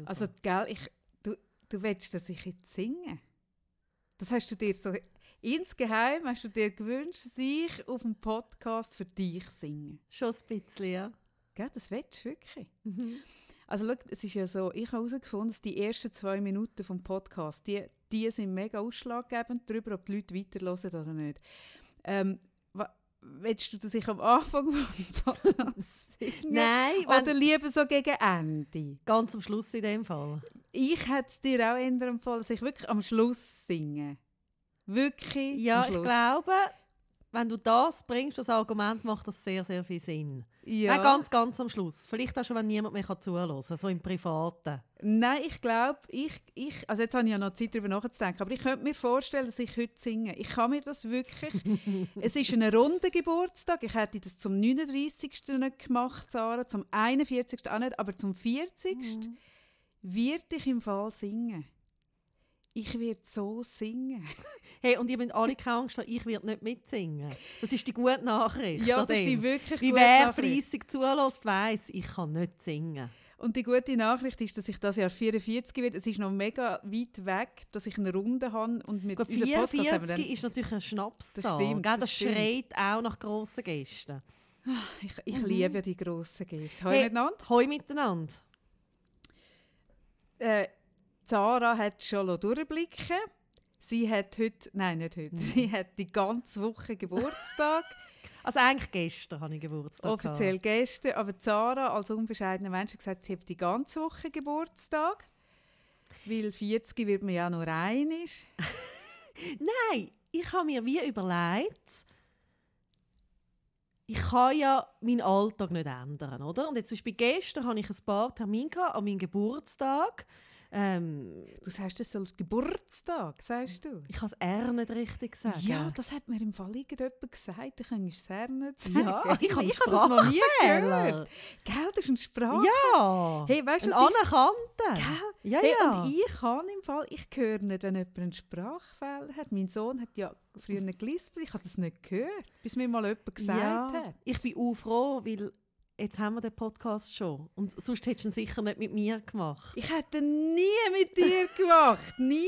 super. Also, gell, ich, du, du willst, dass ich jetzt singe? Das hast du dir so... Insgeheim hast du dir gewünscht, dass ich auf dem Podcast für dich singe. Schon ein bisschen, ja. Gell, das willst du wirklich. Also schau, es ist ja so, ich habe herausgefunden, dass die ersten zwei Minuten vom Podcast, die, die sind mega ausschlaggebend darüber, ob die Leute weiterhören oder nicht. Ähm, willst du, dass ich am Anfang vom Podcast singe? Nein, Oder lieber so gegen Ende? Ganz am Schluss in dem Fall. Ich hätte es dir auch eher empfohlen, dass ich wirklich am Schluss singe. Wirklich Ja, ich glaube, wenn du das bringst, das Argument, macht das sehr, sehr viel Sinn. Ja. Nein, ganz, ganz am Schluss. Vielleicht auch schon, wenn niemand mehr zuhören kann, so im Privaten. Nein, ich glaube, ich, ich, also jetzt habe ich ja noch Zeit, darüber nachzudenken, aber ich könnte mir vorstellen, dass ich heute singe. Ich kann mir das wirklich... es ist ein runder Geburtstag. Ich hätte das zum 39. nicht gemacht, Sarah, zum 41. auch nicht, aber zum 40. Mhm. wird ich im Fall singen. Ich werde so singen. Hey, und ihr müsst alle keine Angst haben, ich werde nicht mitsingen. Das ist die gute Nachricht. Ja, das ist die wirklich Wie gute wer fleissig zulässt, weiss, ich kann nicht singen. Und die gute Nachricht ist, dass ich das Jahr 44 werde. Es ist noch mega weit weg, dass ich eine Runde habe. Und mit Gut, unserem Podcast haben wir 44 dann, ist natürlich ein Schnapszahl. Das stimmt, das das stimmt. schreit auch nach grossen Gästen. ich, ich liebe die grossen Gäste. Hallo Hey, miteinander. Hoi miteinander. Äh, Zara hat schon durchblicken Sie hat heute, nein, nicht heute, sie hat die ganze Woche Geburtstag. Also eigentlich gestern habe ich Geburtstag. offiziell gestern. Aber Zara als unbescheidener Mensch hat gesagt, sie hat die ganze Woche Geburtstag. Weil 40 wird man ja nur einig. gehabt. Nein, ich habe mir wie überlegt, ich kann ja meinen Alltag nicht ändern, oder? Und jetzt zum Beispiel gestern hatte ich ein paar Termine gehabt, an meinem Geburtstag. Ähm, Du sagst das als Geburtstag, sagst du? ich kann es R nicht richtig sagen. Ja, das hat mir im Fall irgendjemand gesagt. Du könntest es sehr nicht sagen. Ja, ich habe habe das noch nie gehört. Gell, das ist ein Sprach. Ja, Hey, weißt ein Anerkannter. Gell? Ja, hey, ja. Und ich kann im Fall, ich höre nicht, wenn jemand einen Sprachfehler hat. Mein Sohn hat ja früher gelispelt, ich habe das nicht gehört, bis mir mal jemand gesagt ja, hat. ich bin auch froh, weil jetzt haben wir den Podcast schon. Und sonst hättest du ihn sicher nicht mit mir gemacht. Ich hätte nie mit dir gemacht, nie.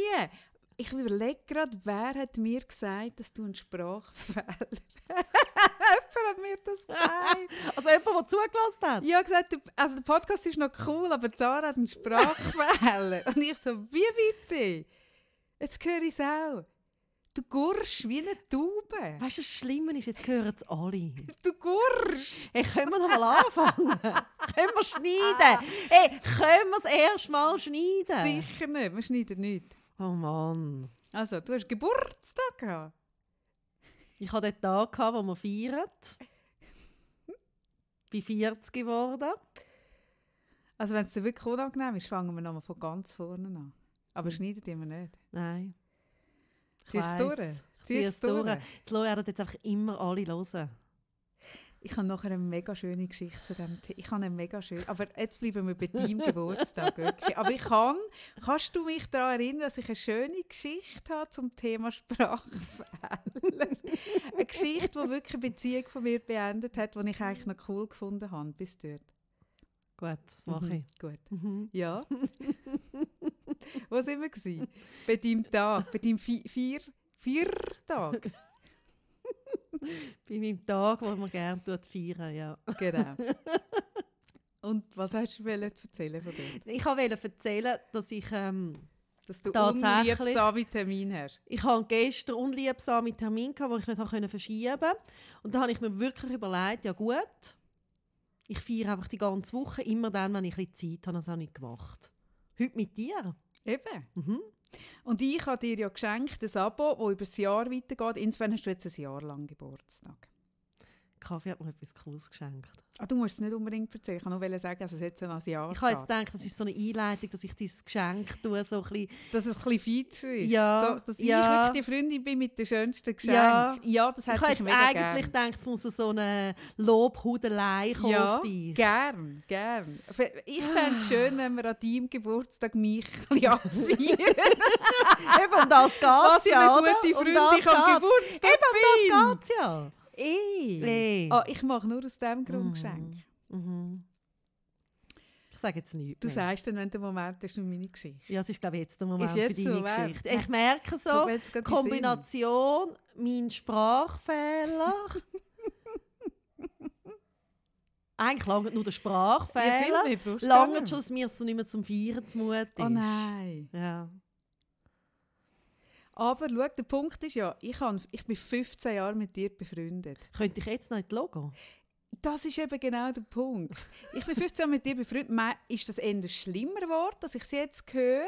Ich überlege gerade, wer hat mir gesagt, dass du einen Sprachfehler hast. Jemand hat mir das gesagt. Also jemand, der zugelassen hat? Ich habe gesagt, der- also der Podcast ist noch cool, aber Zara hat einen Sprachfehler. Und ich so, wie bitte? Jetzt höre ich es auch. Du gurst wie eine Taube. Weißt du, das Schlimme ist, jetzt hören es alle. Du gurst. Hey, können wir noch mal anfangen? können wir schneiden? Hey, können wir es erst mal schneiden? Sicher nicht, wir schneiden nicht. Oh Mann. Also, du hast Geburtstag gehabt. Ich hatte den Tag, gehabt, wo wir feiern. bin 40 geworden. Also, wenn es dir wirklich unangenehm ist, fangen wir nochmal von ganz vorne an. Aber schneiden wir nicht. Nein. Ich Ziehst du es durch? Ziehst du durch. durch? Die Leute werden jetzt einfach immer alle hören. Ich habe nachher eine mega schöne Geschichte zu dem Thema. Ich habe eine mega schön. Aber jetzt bleiben wir bei deinem Geburtstag. Wirklich. Aber ich kann, kannst du mich daran erinnern, dass ich eine schöne Geschichte habe zum Thema Sprachfehler? eine Geschichte, die wirklich eine Beziehung von mir beendet hat, die ich eigentlich noch cool gefunden habe. Bis dort. Gut, das mache Mhm, ich. Gut. Mhm. Ja. Wo sind wir? Gewesen? Bei deinem Tag, bei deinem Vi- vier, Viertag. Bei meinem Tag, wo man gerne feiern ja. Genau. Und was hast du erzählen von dem? Ich wollte erzählen, dass ich, ähm, Dass du unliebsame Termin hast. ich hatte gestern unliebsame Termin, den ich nicht verschieben konnte. Und da habe ich mir wirklich überlegt, ja gut, ich feiere einfach die ganze Woche, immer dann, wenn ich ein bisschen Zeit habe, das habe ich gemacht. Heute mit dir. Eben. Mhm. Und ich habe dir ja geschenkt ein Abo, das über das Jahr weitergeht. Insofern hast du jetzt ein Jahr lang Geburtstag. Kaffee hat mir etwas Cooles geschenkt. Ah, du musst es nicht unbedingt erzählen. Ich kann nur sagen, dass es jetzt ein Jahr Ich habe jetzt geht. gedacht, das ist so eine Einleitung, dass ich dein Geschenk tue, so ein bisschen Dass es ein bisschen Feature ist. Ja, so, dass ja. ich wirklich die Freundin bin mit den schönsten Geschenken. Ja. Ja, das Ich hätte habe ich, jetzt mega eigentlich gern. gedacht, es muss so eine Lobhudelei kommen Ja, auf dich. gern, gern. Ich fände es schön, wenn wir an deinem Geburtstag mich ein bisschen abfeiern. Eben um das geht für ja, eine gute Freundin das ich am. Geburtstag Eben um das geht's ja. Eh. Eh. Ah, ich mache nur aus dem Grund Mm. Geschenk. Mhm. Ich sage jetzt nichts Du mehr. sagst dann, wenn der Moment ist, nur meine Geschichte. Ja, es ist, glaube ich, jetzt der Moment jetzt für deine so, Geschichte. Ich merke so, So. Kombination, mein Sprachfehler. Eigentlich langt nur der Ja, Sprachfehler. langt gar schon, dass mir so nicht mehr zum Feiern zumute ist. Oh nein. Ja. Aber schau, der Punkt ist ja, ich, han, ich bin 15 Jahre mit dir befreundet. Könnte ich jetzt noch in die Logo? Das ist eben genau der Punkt. Ich bin 15 Jahre mit dir befreundet. Ist das eher schlimmer geworden, dass ich es jetzt höre?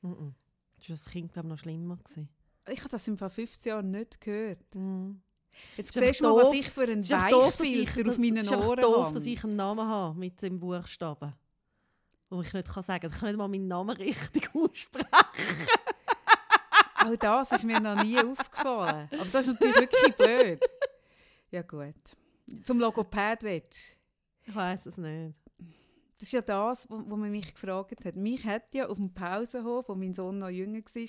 Mhm. Das war als Kind, glaube ich, noch schlimmer. Gewesen. Ich habe das im Fall 15 Jahre nicht gehört. Mhm. Jetzt ist siehst du mal, was ich für einen Es ist Weichfilter auf meinen es ist einfach Ohren doof, habe. dass ich einen Namen habe mit dem Buchstaben. Wo ich nicht kann sagen kann. Ich kann nicht mal meinen Namen richtig aussprechen. Auch das ist mir noch nie aufgefallen. Aber das ist natürlich wirklich blöd. Ja gut. Zum Logopäd willst Ich weiß es nicht. Das ist ja das, wo, wo man mich gefragt hat. Mich hat ja auf dem Pausenhof, wo mein Sohn noch jünger war,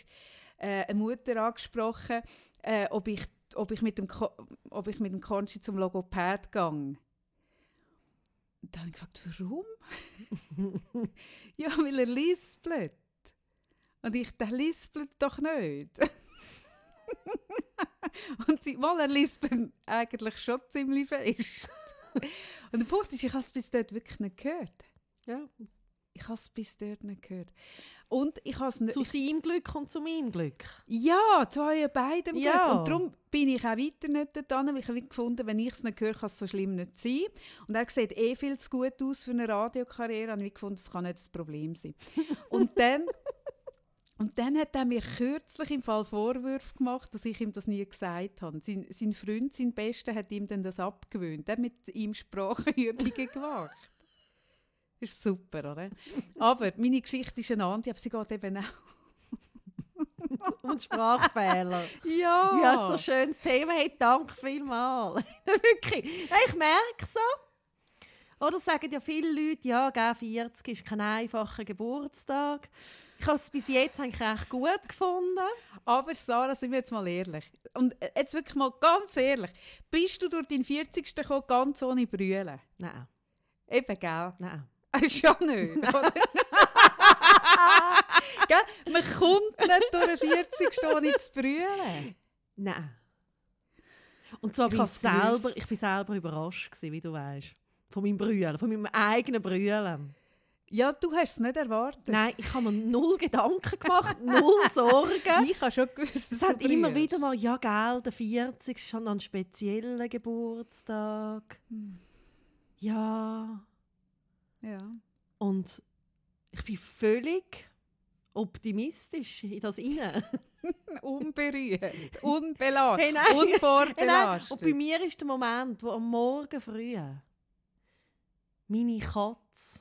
äh, eine Mutter angesprochen, äh, ob, ich, ob, ich mit dem Ko ob ich mit dem Konsti zum Logopäd gehe. Und Dann habe ich gefragt, warum? ja, weil er lispelt. Und ich, der lispelt doch nicht. Und sie, mal er lispelt eigentlich schon ziemlich fest. Und der Punkt ist, ich habe es bis dort wirklich nicht gehört. Ja. Ich habe es bis dort nicht gehört. Und ich habe es nicht... Zu seinem Glück und zu meinem Glück. Ja, zu euch beidem Glück. Ja. Und darum bin ich auch weiter nicht dort weil ich habe gefunden, wenn ich es nicht höre, kann es so schlimm nicht sein. Und er sieht eh viel zu gut aus für eine Radiokarriere. Und ich gefunden, das kann nicht das Problem sein. und dann... Und dann hat er mir kürzlich im Fall Vorwürfe gemacht, dass ich ihm das nie gesagt habe. Sein, sein Freund, sein Bester, hat ihm dann das abgewöhnt. Er hat mit ihm Sprachenübungen gemacht. Ist super, oder? Aber meine Geschichte ist eine andere, aber sie geht eben auch. Und Sprachfehler. Ja! Ja, so ein schönes Thema. Hey, danke vielmals. Wirklich. Ich merke so. Oder sagen ja viele Leute, ja, gell, 40 ist kein einfacher Geburtstag. Ich habe es bis jetzt eigentlich recht gut gefunden. Aber Sarah, sind wir jetzt mal ehrlich. Und jetzt wirklich mal ganz ehrlich. Bist du durch deinen 40. gekommen, ganz ohne Brüllen? Nein, Eben, gell? nein. Schon nicht, oder? gell? Man kommt nicht durch den 40. ohne zu brüllen. Nein. Und zwar Ich bin ich, selber, ich bin selber überrascht gewesen, wie du weißt. Von meinem Brüllen, von meinem eigenen Brüllen. Ja, du hast es nicht erwartet. Nein, ich habe mir null Gedanken gemacht, null Sorgen. Ich habe schon gewusst, Es hat immer wieder mal, ja, gell, der 40 ist schon ein spezieller Geburtstag. Hm. Ja. Ja. Und ich bin völlig optimistisch in das hinein. Unberührt, unbelastet, Hey, nein. Hey, unvorbelastet. Und bei mir ist der Moment, wo am Morgen früh meine Katze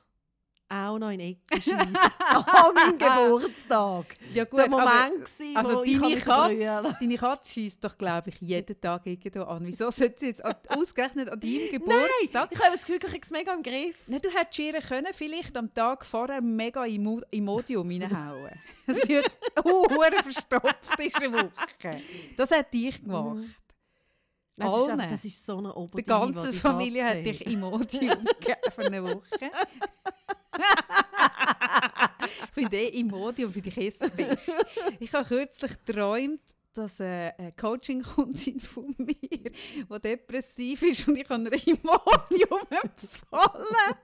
auch noch in Ecke schießt. an meinem Geburtstag. ja, gut, der aber- Moment gewesen, Also wo ich deine kann Katze, deine Katze schießt doch, glaube ich, jeden Tag irgendwo an. Wieso sollte sie jetzt ausgerechnet an deinem Geburtstag? Ich habe das Gefühl, ich habe es mega im Griff. Nein, du hättest ihr können vielleicht am Tag vorher mega Imo Imodium reinhauen. Sie hat hure verstopft eine Woche. Das hat dich gemacht. Das ist, einfach, das ist so eine Die Oberdiva, ganze die Familie hat dich Imodium gegeben für eine Woche. ich finde eh Imodium für dich erst best. Ich habe kürzlich geträumt, dass äh, eine Coaching-Kundin von mir, die depressiv ist und ich habe ihr Imodium empfohlen.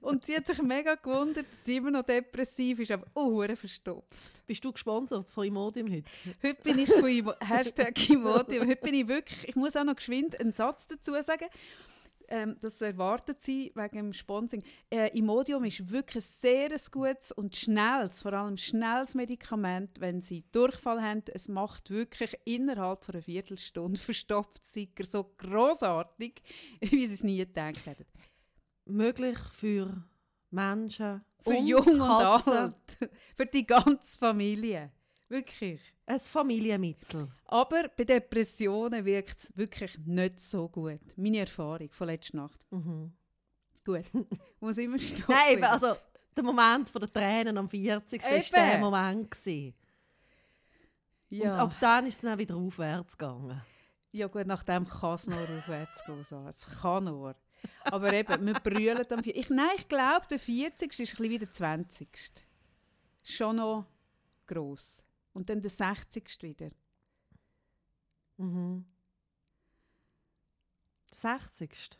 Und sie hat sich mega gewundert, dass sie immer noch depressiv ist, aber oh, hure verstopft. Bist du gesponsert von Imodium heute? Heute bin ich von Imo Hashtag Imodium. Heute bin ich wirklich, ich muss auch noch geschwind einen Satz dazu sagen. Ähm, das erwartet sie wegen dem Sponsoring. Äh, Imodium ist wirklich ein sehr gutes und schnelles, vor allem schnelles Medikament, wenn sie Durchfall haben. Es macht wirklich innerhalb von einer Viertelstunde verstopft Sicker so großartig, wie sie es nie gedacht hätten. Möglich für Menschen Für und jung und alt, für die ganze Familie. Wirklich. Ein Familienmittel. Aber bei Depressionen wirkt es wirklich nicht so gut. Meine Erfahrung von letzter Nacht. Mhm. Gut. Muss immer stoppen. Nein, also der Moment von der Tränen am 40. war Eben. der Moment. Gewesen. Und ja. ab dann ist es dann wieder aufwärts gegangen. ja gut, nach dem kann es nur aufwärts gehen. Es kann nur. Aber eben, wir brüllen am 40. Ich, nein, ich glaube, der 40. ist ein bisschen wie der 20. Schon noch gross. Und dann der 60. wieder. Mhm. 60.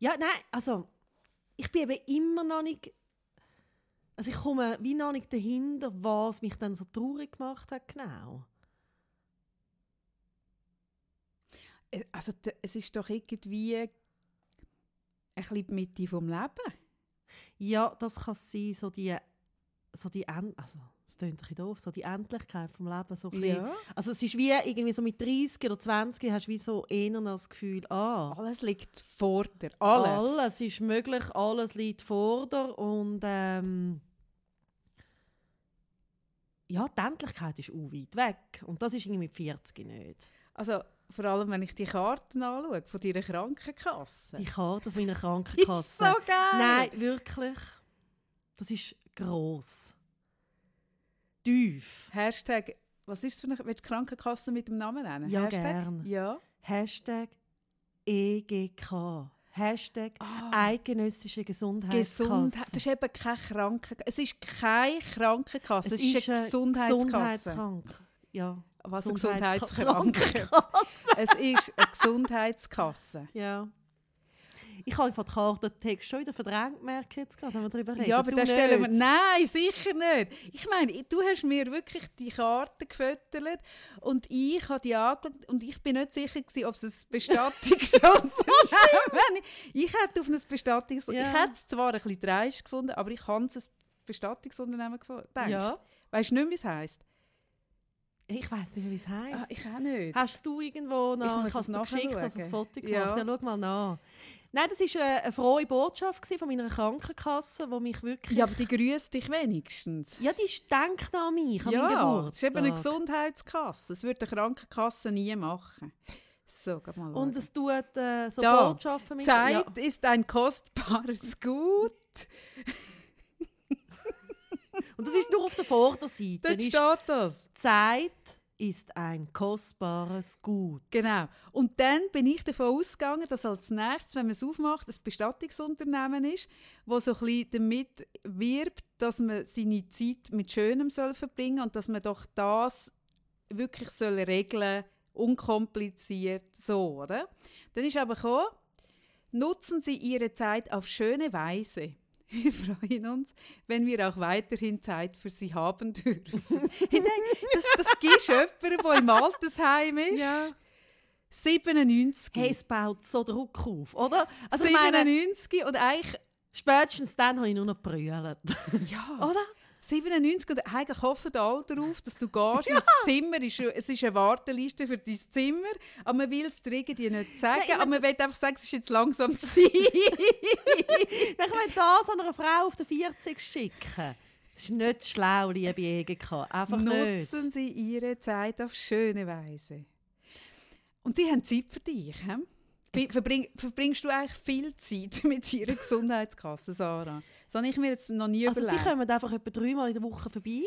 Ja, nein, also ich bin eben immer noch nicht. Also ich komme wie noch nicht dahinter, was mich dann so traurig gemacht hat, genau. Äh, Also es ist doch irgendwie ein bisschen die Mitte vom Leben. Ja, das kann sein, so die, so die End also es klingt ein bisschen doof, so die Endlichkeit vom Leben. So ein bisschen. Also es ist wie irgendwie so mit 30 oder 20 hast du wie so eher das Gefühl, ah, Alles liegt vor dir. Alles. alles ist möglich, alles liegt vor dir und ähm, ja, die Endlichkeit ist auch weit weg und das ist irgendwie mit 40 nicht. Also vor allem, wenn ich die Karten anschaue von deiner Krankenkasse. Die Karte auf meiner ist Krankenkasse. so geil. Nein, wirklich. Das ist gross. Tief. Hashtag, was ist es für eine willst du Krankenkasse mit dem Namen nennen? Ja, Hashtag? gern. Ja. Hashtag EGK. Hashtag Eidgenössische Gesundheitskasse. Gesundheit. Das ist eben keine Krankenkasse. Es ist keine Krankenkasse. Es, ist, eine eine Gesundheitskasse. Gesundheitskrank. Ja. Was eine Gesundheitskrankenkasse. Gesundheitskranke. es ist eine Gesundheitskasse. Ja. Ich habe von der Karte den Text schon wieder verdrängt, merke ich jetzt gerade, wenn wir darüber reden. Ja, aber da stellen wir... Nein, sicher nicht. Ich meine, du hast mir wirklich die Karte gefüttert und ich habe die angeschaut und ich bin nicht sicher gewesen, ob es ein Bestattungsunternehmen Ich hätte auf ein Bestattungs... Ja. Ich hätte es zwar ein bisschen dreist gefunden, aber ich habe es ein Bestattungsunternehmen gefunden. Ja. Weißt du nicht, wie es heisst? Ich weiß nicht wie es Ah, heisst. ich auch nicht. Hast du irgendwo nach? muss Ich habe es nachschauen. hast ein Foto gemacht. Ja. Ja. schau mal nach. Nein, das war eine, eine frohe Botschaft von meiner Krankenkasse, die mich wirklich... Ja, aber die grüßt dich wenigstens. Ja, die denkt an mich, an meinen Ja, es ist eben eine. Gesundheitskasse. Das würde eine Krankenkasse nie machen. So, geh mal Und es tut äh, so Da, Botschaften mit... Zeit ist ein kostbares Gut. Und das ist nur auf der Vorderseite. Dort steht das. Zeit ist ein kostbares Gut. Genau. Und dann bin ich davon ausgegangen, dass als nächstes, wenn man es aufmacht, ein Bestattungsunternehmen ist, das so ein bisschen damit wirbt, dass man seine Zeit mit Schönem soll verbringen und dass man doch das wirklich soll regeln, unkompliziert, so, oder? Dann ist aber gekommen, nutzen Sie Ihre Zeit auf schöne Weise. Wir freuen uns, wenn wir auch weiterhin Zeit für Sie haben dürfen. ich denke, das, das gibst jemandem, der im Altersheim ist. Ja. 97. Hey, es baut so Druck auf, oder? Also ich meine, 97 und eigentlich, spätestens dann habe ich nur noch gebrüllt. ja, oder? 97 und eigentlich hoffen alle darauf, dass du gehst, weil das Zimmer ist, es ist eine Warteliste für dein Zimmer, aber man will es dir irgendwie nicht sagen, Nein, aber man will einfach sagen, es ist jetzt langsam Zeit. Ich meine, das an einer Frau auf den 40 schicken, das ist nicht schlau, liebe EGK. Einfach Nutzen nicht. Sie Ihre Zeit auf schöne Weise. Und sie haben Zeit für dich. He? Verbring, verbringst du eigentlich viel Zeit mit Ihrer Gesundheitskasse, Sarah? Das habe ich mir jetzt noch nie Also sie überlegt. kommen einfach etwa dreimal in der Woche vorbei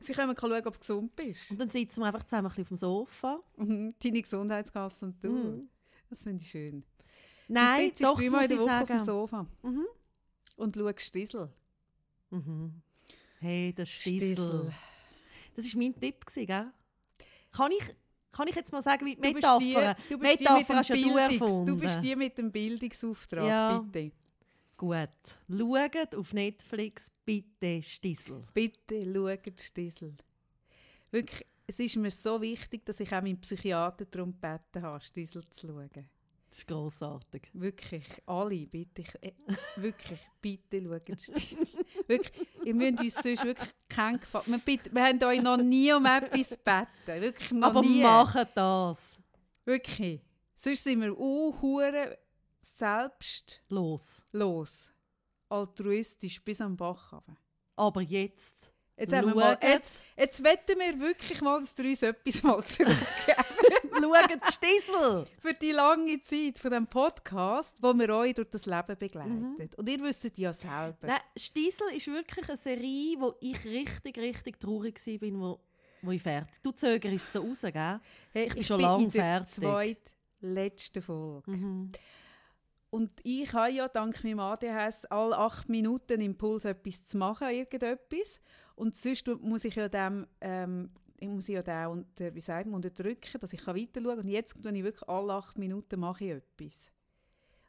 Sie können schauen, ob du gesund bist. und dann sitzen wir einfach zusammen ein bisschen auf dem Sofa. Mhm. Deine Gesundheitskasse und du. Mhm. Das finde ich schön. Nein, du sitzt doch, dreimal muss in der Woche auf dem sagen. Sofa Mhm. und schaust Stissel. Mhm. Hey, das Stissel. Stissel. Das war mein Tipp, gewesen, gell? Kann ich, kann ich jetzt mal sagen, wie die Du bist die, Metapher? du bist die mit Metapher dem du Bildungs, du bist die mit dem Bildungsauftrag, Ja. bitte. Gut. Schaut auf Netflix bitte Stissel. Bitte schaut Stissel. Wirklich, es ist mir so wichtig, dass ich auch meinen Psychiater darum gebeten habe, Stissel zu schauen. Das ist grossartig. Wirklich, alle, bitte. Äh, wirklich, bitte schaut Stissel. Wirklich, ihr müsst uns sonst wirklich keinen Gefallen... Wir, bitte- wir haben euch noch nie um etwas gebeten. Wirklich noch Aber nie. macht das. Wirklich. Sonst sind wir uh, selbstlos, Los. altruistisch bis am Bach runter. Aber jetzt. Jetzt, haben wir mal, jetzt, jetzt wetten wir wirklich mal, dass ihr uns etwas mal zurückgeben. Schaut Stissel. Für die lange Zeit von diesem Podcast, wo wir euch durch das Leben begleitet. Mhm. Und ihr wisst ja selber. Nein, Stissel ist wirklich eine Serie, wo ich richtig, richtig traurig war, wo, wo ich fertig Du zögerst so raus, gell? hey, ich bin schon lang in der fertig. zweitletzten Folge. Mhm. Und ich habe ja dank meinem ADHS alle acht Minuten Impuls, etwas zu machen, irgendetwas. Und sonst muss ich ja dem, ähm, ich muss ja den unter, wie sagt man, unterdrücken, dass ich weiter schauen kann. Und jetzt tue ich wirklich alle acht Minuten mache ich etwas.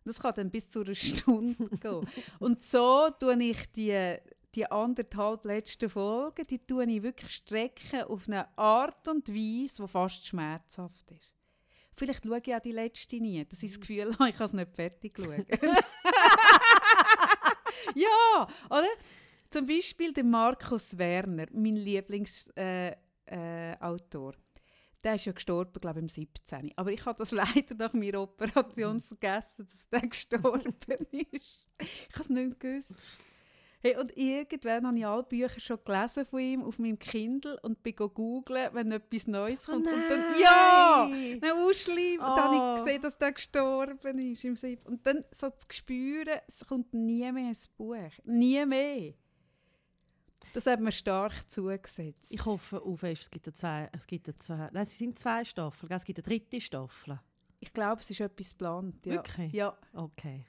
Das kann dann bis zu einer Stunde gehen. Und so tue ich die, die anderthalb letzten Folgen, die tue ich wirklich strecken auf eine Art und Weise, die fast schmerzhaft ist. Vielleicht schaue ich auch die letzte nie, dass ich das Gefühl habe, ich kann es nicht fertig schauen. ja, oder? Zum Beispiel der Markus Werner, mein Lieblingsautor. Äh, äh, der ist ja gestorben, glaube ich, im 17. Aber ich habe das leider nach meiner Operation vergessen, dass der gestorben ist. Ich habe es nicht gewusst. Hey, und irgendwann habe ich alle Bücher schon gelesen von ihm auf meinem Kindle und bin googeln, wenn etwas Neues kommt. Oh und dann, ja! Dann ausschreiben. Oh. Dann habe ich gesehen, dass der gestorben ist im Sieb. Und dann so zu spüren, es kommt nie mehr ein Buch. Nie mehr. Das hat mir stark zugesetzt. Ich hoffe auf es gibt zwei, es gibt zwei, nein, es sind zwei Staffeln, es gibt eine dritte Staffel. Ich glaube, es ist etwas geplant. Ja. Wirklich? Ja. Okay.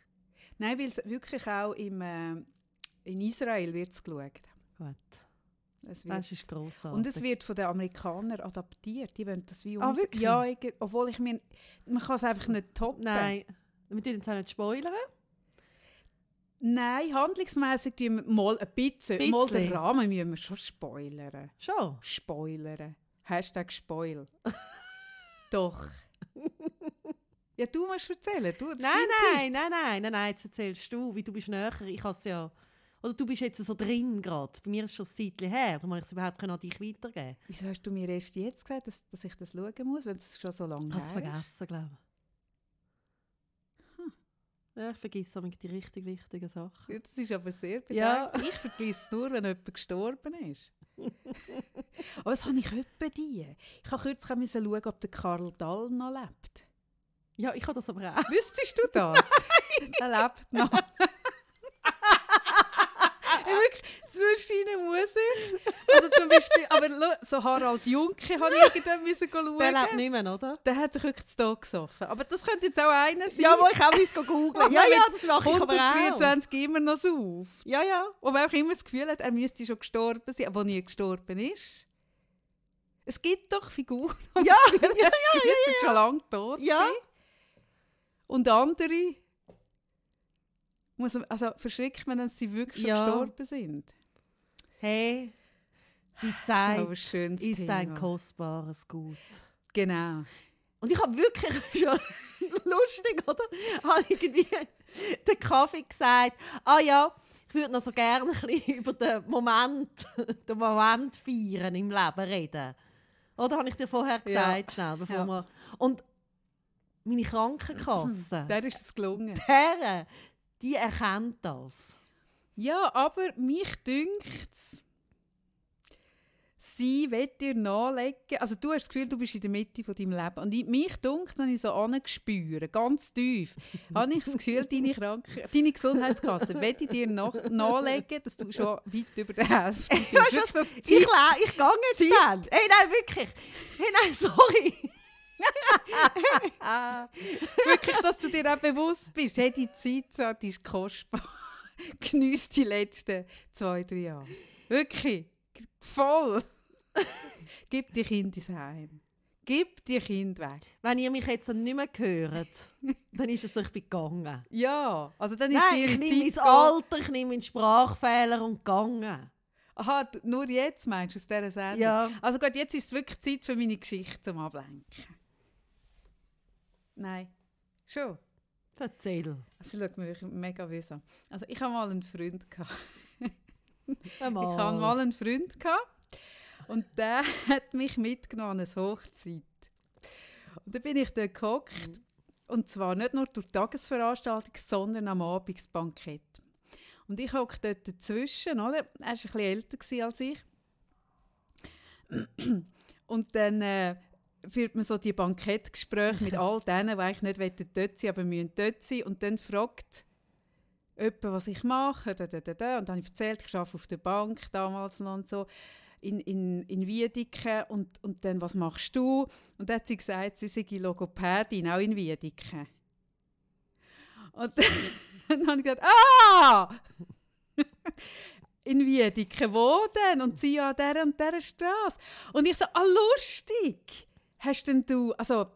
Nein, weil es wirklich auch im... Äh, in Israel wird es geschaut. Gut. Es wird, das ist grossartig. Und es wird von den Amerikanern adaptiert. Die wollen das wie ah, wirklich? Ja, ich, obwohl ich mir... Man kann es einfach nicht toppen. Nein. Wir dürfen es auch nicht spoilern. Nein, handlungsmässig tun wir mal ein bisschen. bisschen. Mal den Rahmen müssen wir schon spoilern. Schon? Spoilern. Hashtag Spoil. Doch. ja, du musst erzählen. Du, nein, nein, nein, nein, nein, nein, jetzt erzählst du, wie du bist näher. Ich habe es ja... Oder du bist jetzt so drin gerade. Bei mir ist es schon ein Zeitchen her. Darum ich es überhaupt an dich weitergeben. Wieso hast du mir erst jetzt gesagt, dass, dass ich das schauen muss, wenn es schon so lange? Hast du vergessen, glaube ich. Hm. Ja, ich vergesse die richtig wichtigen Sachen. Ja, das ist aber sehr bedenklich. Ja. Ich vergesse es nur, wenn jemand gestorben ist. aber was habe ich etwa die? Ich habe kürzlich schauen, ob der Karl Dall noch lebt. Ja, ich habe das aber auch. Wüsstest du das? er lebt noch. Zwischenrein muss ich. Also zum Beispiel, aber so Harald Junke habe ich irgendwann müssen schauen. Der lebt nicht mehr, oder? Der hat sich wirklich zu Tod gesoffen. Aber das könnte jetzt auch einer sein. Ja, wo ich auch muss googeln. ja, ja, das mache ich aber auch. 123 immer noch so auf. Ja, ja. Und wer auch immer das Gefühl hat, er müsste schon gestorben sein, aber nie gestorben ist. Es gibt doch Figuren, ja, ja, ja, ja, ja, ja. schon lange tot ja. Sein. Und andere muss, also verschrickt man, dass sie wirklich ja. gestorben sind. Hey, die Zeit ist Thema. ein kostbares Gut. Genau. Und ich habe wirklich schon lustig, oder? Habe irgendwie den Kaffee gesagt, ah ja, ich würde noch so gerne ein bisschen über den Moment, den Moment feiern im Leben reden. Oder habe ich dir vorher gesagt, ja. schnell, bevor ja. wir... Und meine Krankenkasse... Der ist es gelungen. Der, die erkennt das. Ja, aber mich dünkt sie will dir nachlegen. Also du hast das Gefühl, du bist in der Mitte von deinem Leben. Und ich, mich dünkt, wenn ich so angespüre, ganz tief, habe ich das Gefühl, deine, Kranken deine Gesundheitskasse will ich dir nach nachlegen, dass du schon weit über der Hälfte bist. Ja, das ich, ich gehe jetzt dann. Hey, nein, wirklich. Hey, nein, sorry. Wirklich, dass du dir auch bewusst bist, hey, die Zeit die ist kostbar. Genieß die letzten zwei, drei Jahre. Wirklich. Voll. Gib die Kind ins Heim. Gib die Kind weg. Wenn ihr mich jetzt nicht mehr hört, dann ist es bin gegangen. Ja, also dann ist Nein, ihre ich nehme mein Alter, ich nehme meinen Sprachfehler und gegangen. Aha, nur jetzt meinst du aus dieser Sendung? Ja. Also gut, jetzt ist es wirklich Zeit für meine Geschichte zum Ablenken. Nein. Schon? Erzähl. Also schau mich mega böse an. Also ich habe mal einen Freund gehabt. Einmal. Ich hatte mal einen Freund gehabt, und der hat mich mitgenommen an eine Hochzeit. Und dann bin ich dort gehockt. Und zwar nicht nur durch die Tagesveranstaltung, sondern am Abendsbankett. Und ich hocke dort dazwischen, oder? Er war ein bisschen älter als ich. Und dann äh, führt man so die Bankettgespräche mit all denen, die eigentlich nicht dort sein aber müssen dort sein. Und dann fragt jemand, was ich mache. Da, da, da, da. Und dann habe ich erzählt, ich arbeite auf der Bank damals noch und so in, in, in Wiedeke. Und, und dann, was machst du? Und dann hat sie gesagt, sie sei Logopädin, auch in Wiedeke. Und dann habe ich gesagt, ah! in Wiedeke, wo denn? Und sie an dieser und dieser Straße. Und ich so, ah, lustig. Hast denn du, also,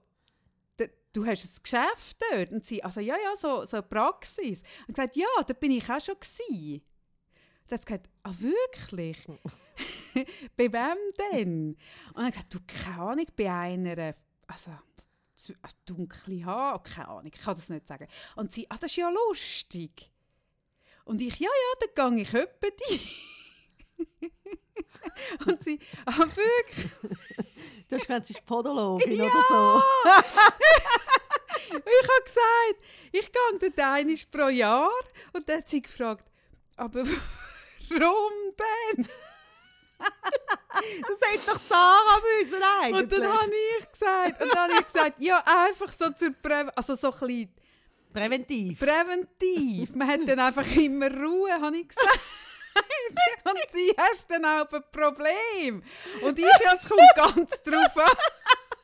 du hast ein Geschäft dort? Und sie, also, ja, ja, so, so Praxis. Und gesagt, ja, da bin ich auch schon gewesen. Und hat gesagt, ah, wirklich? bei wem denn? Und er gesagt, du, keine Ahnung, bei einer, also, z- dunkle Haare, keine Ahnung, ich kann das nicht sagen. Und sie, ah, das ist ja lustig. Und ich, ja, ja, dann gehe ich öppe die. Und sie, ah, wirklich? Du hast ist Podologin oder so. Ich habe gesagt, ich gehe dort einmal pro Jahr. Und dann hat sie gefragt, aber warum denn? Das hätte doch Sarah müssen eigentlich. Und dann habe ich gesagt, und dann habe ich gesagt, ja, einfach so zur Prä also so ein bisschen Präventiv. präventiv. Man hat dann einfach immer Ruhe, habe ich gesagt. Und sie hast dann auch ein Problem. Und ich, es kommt ganz drauf an.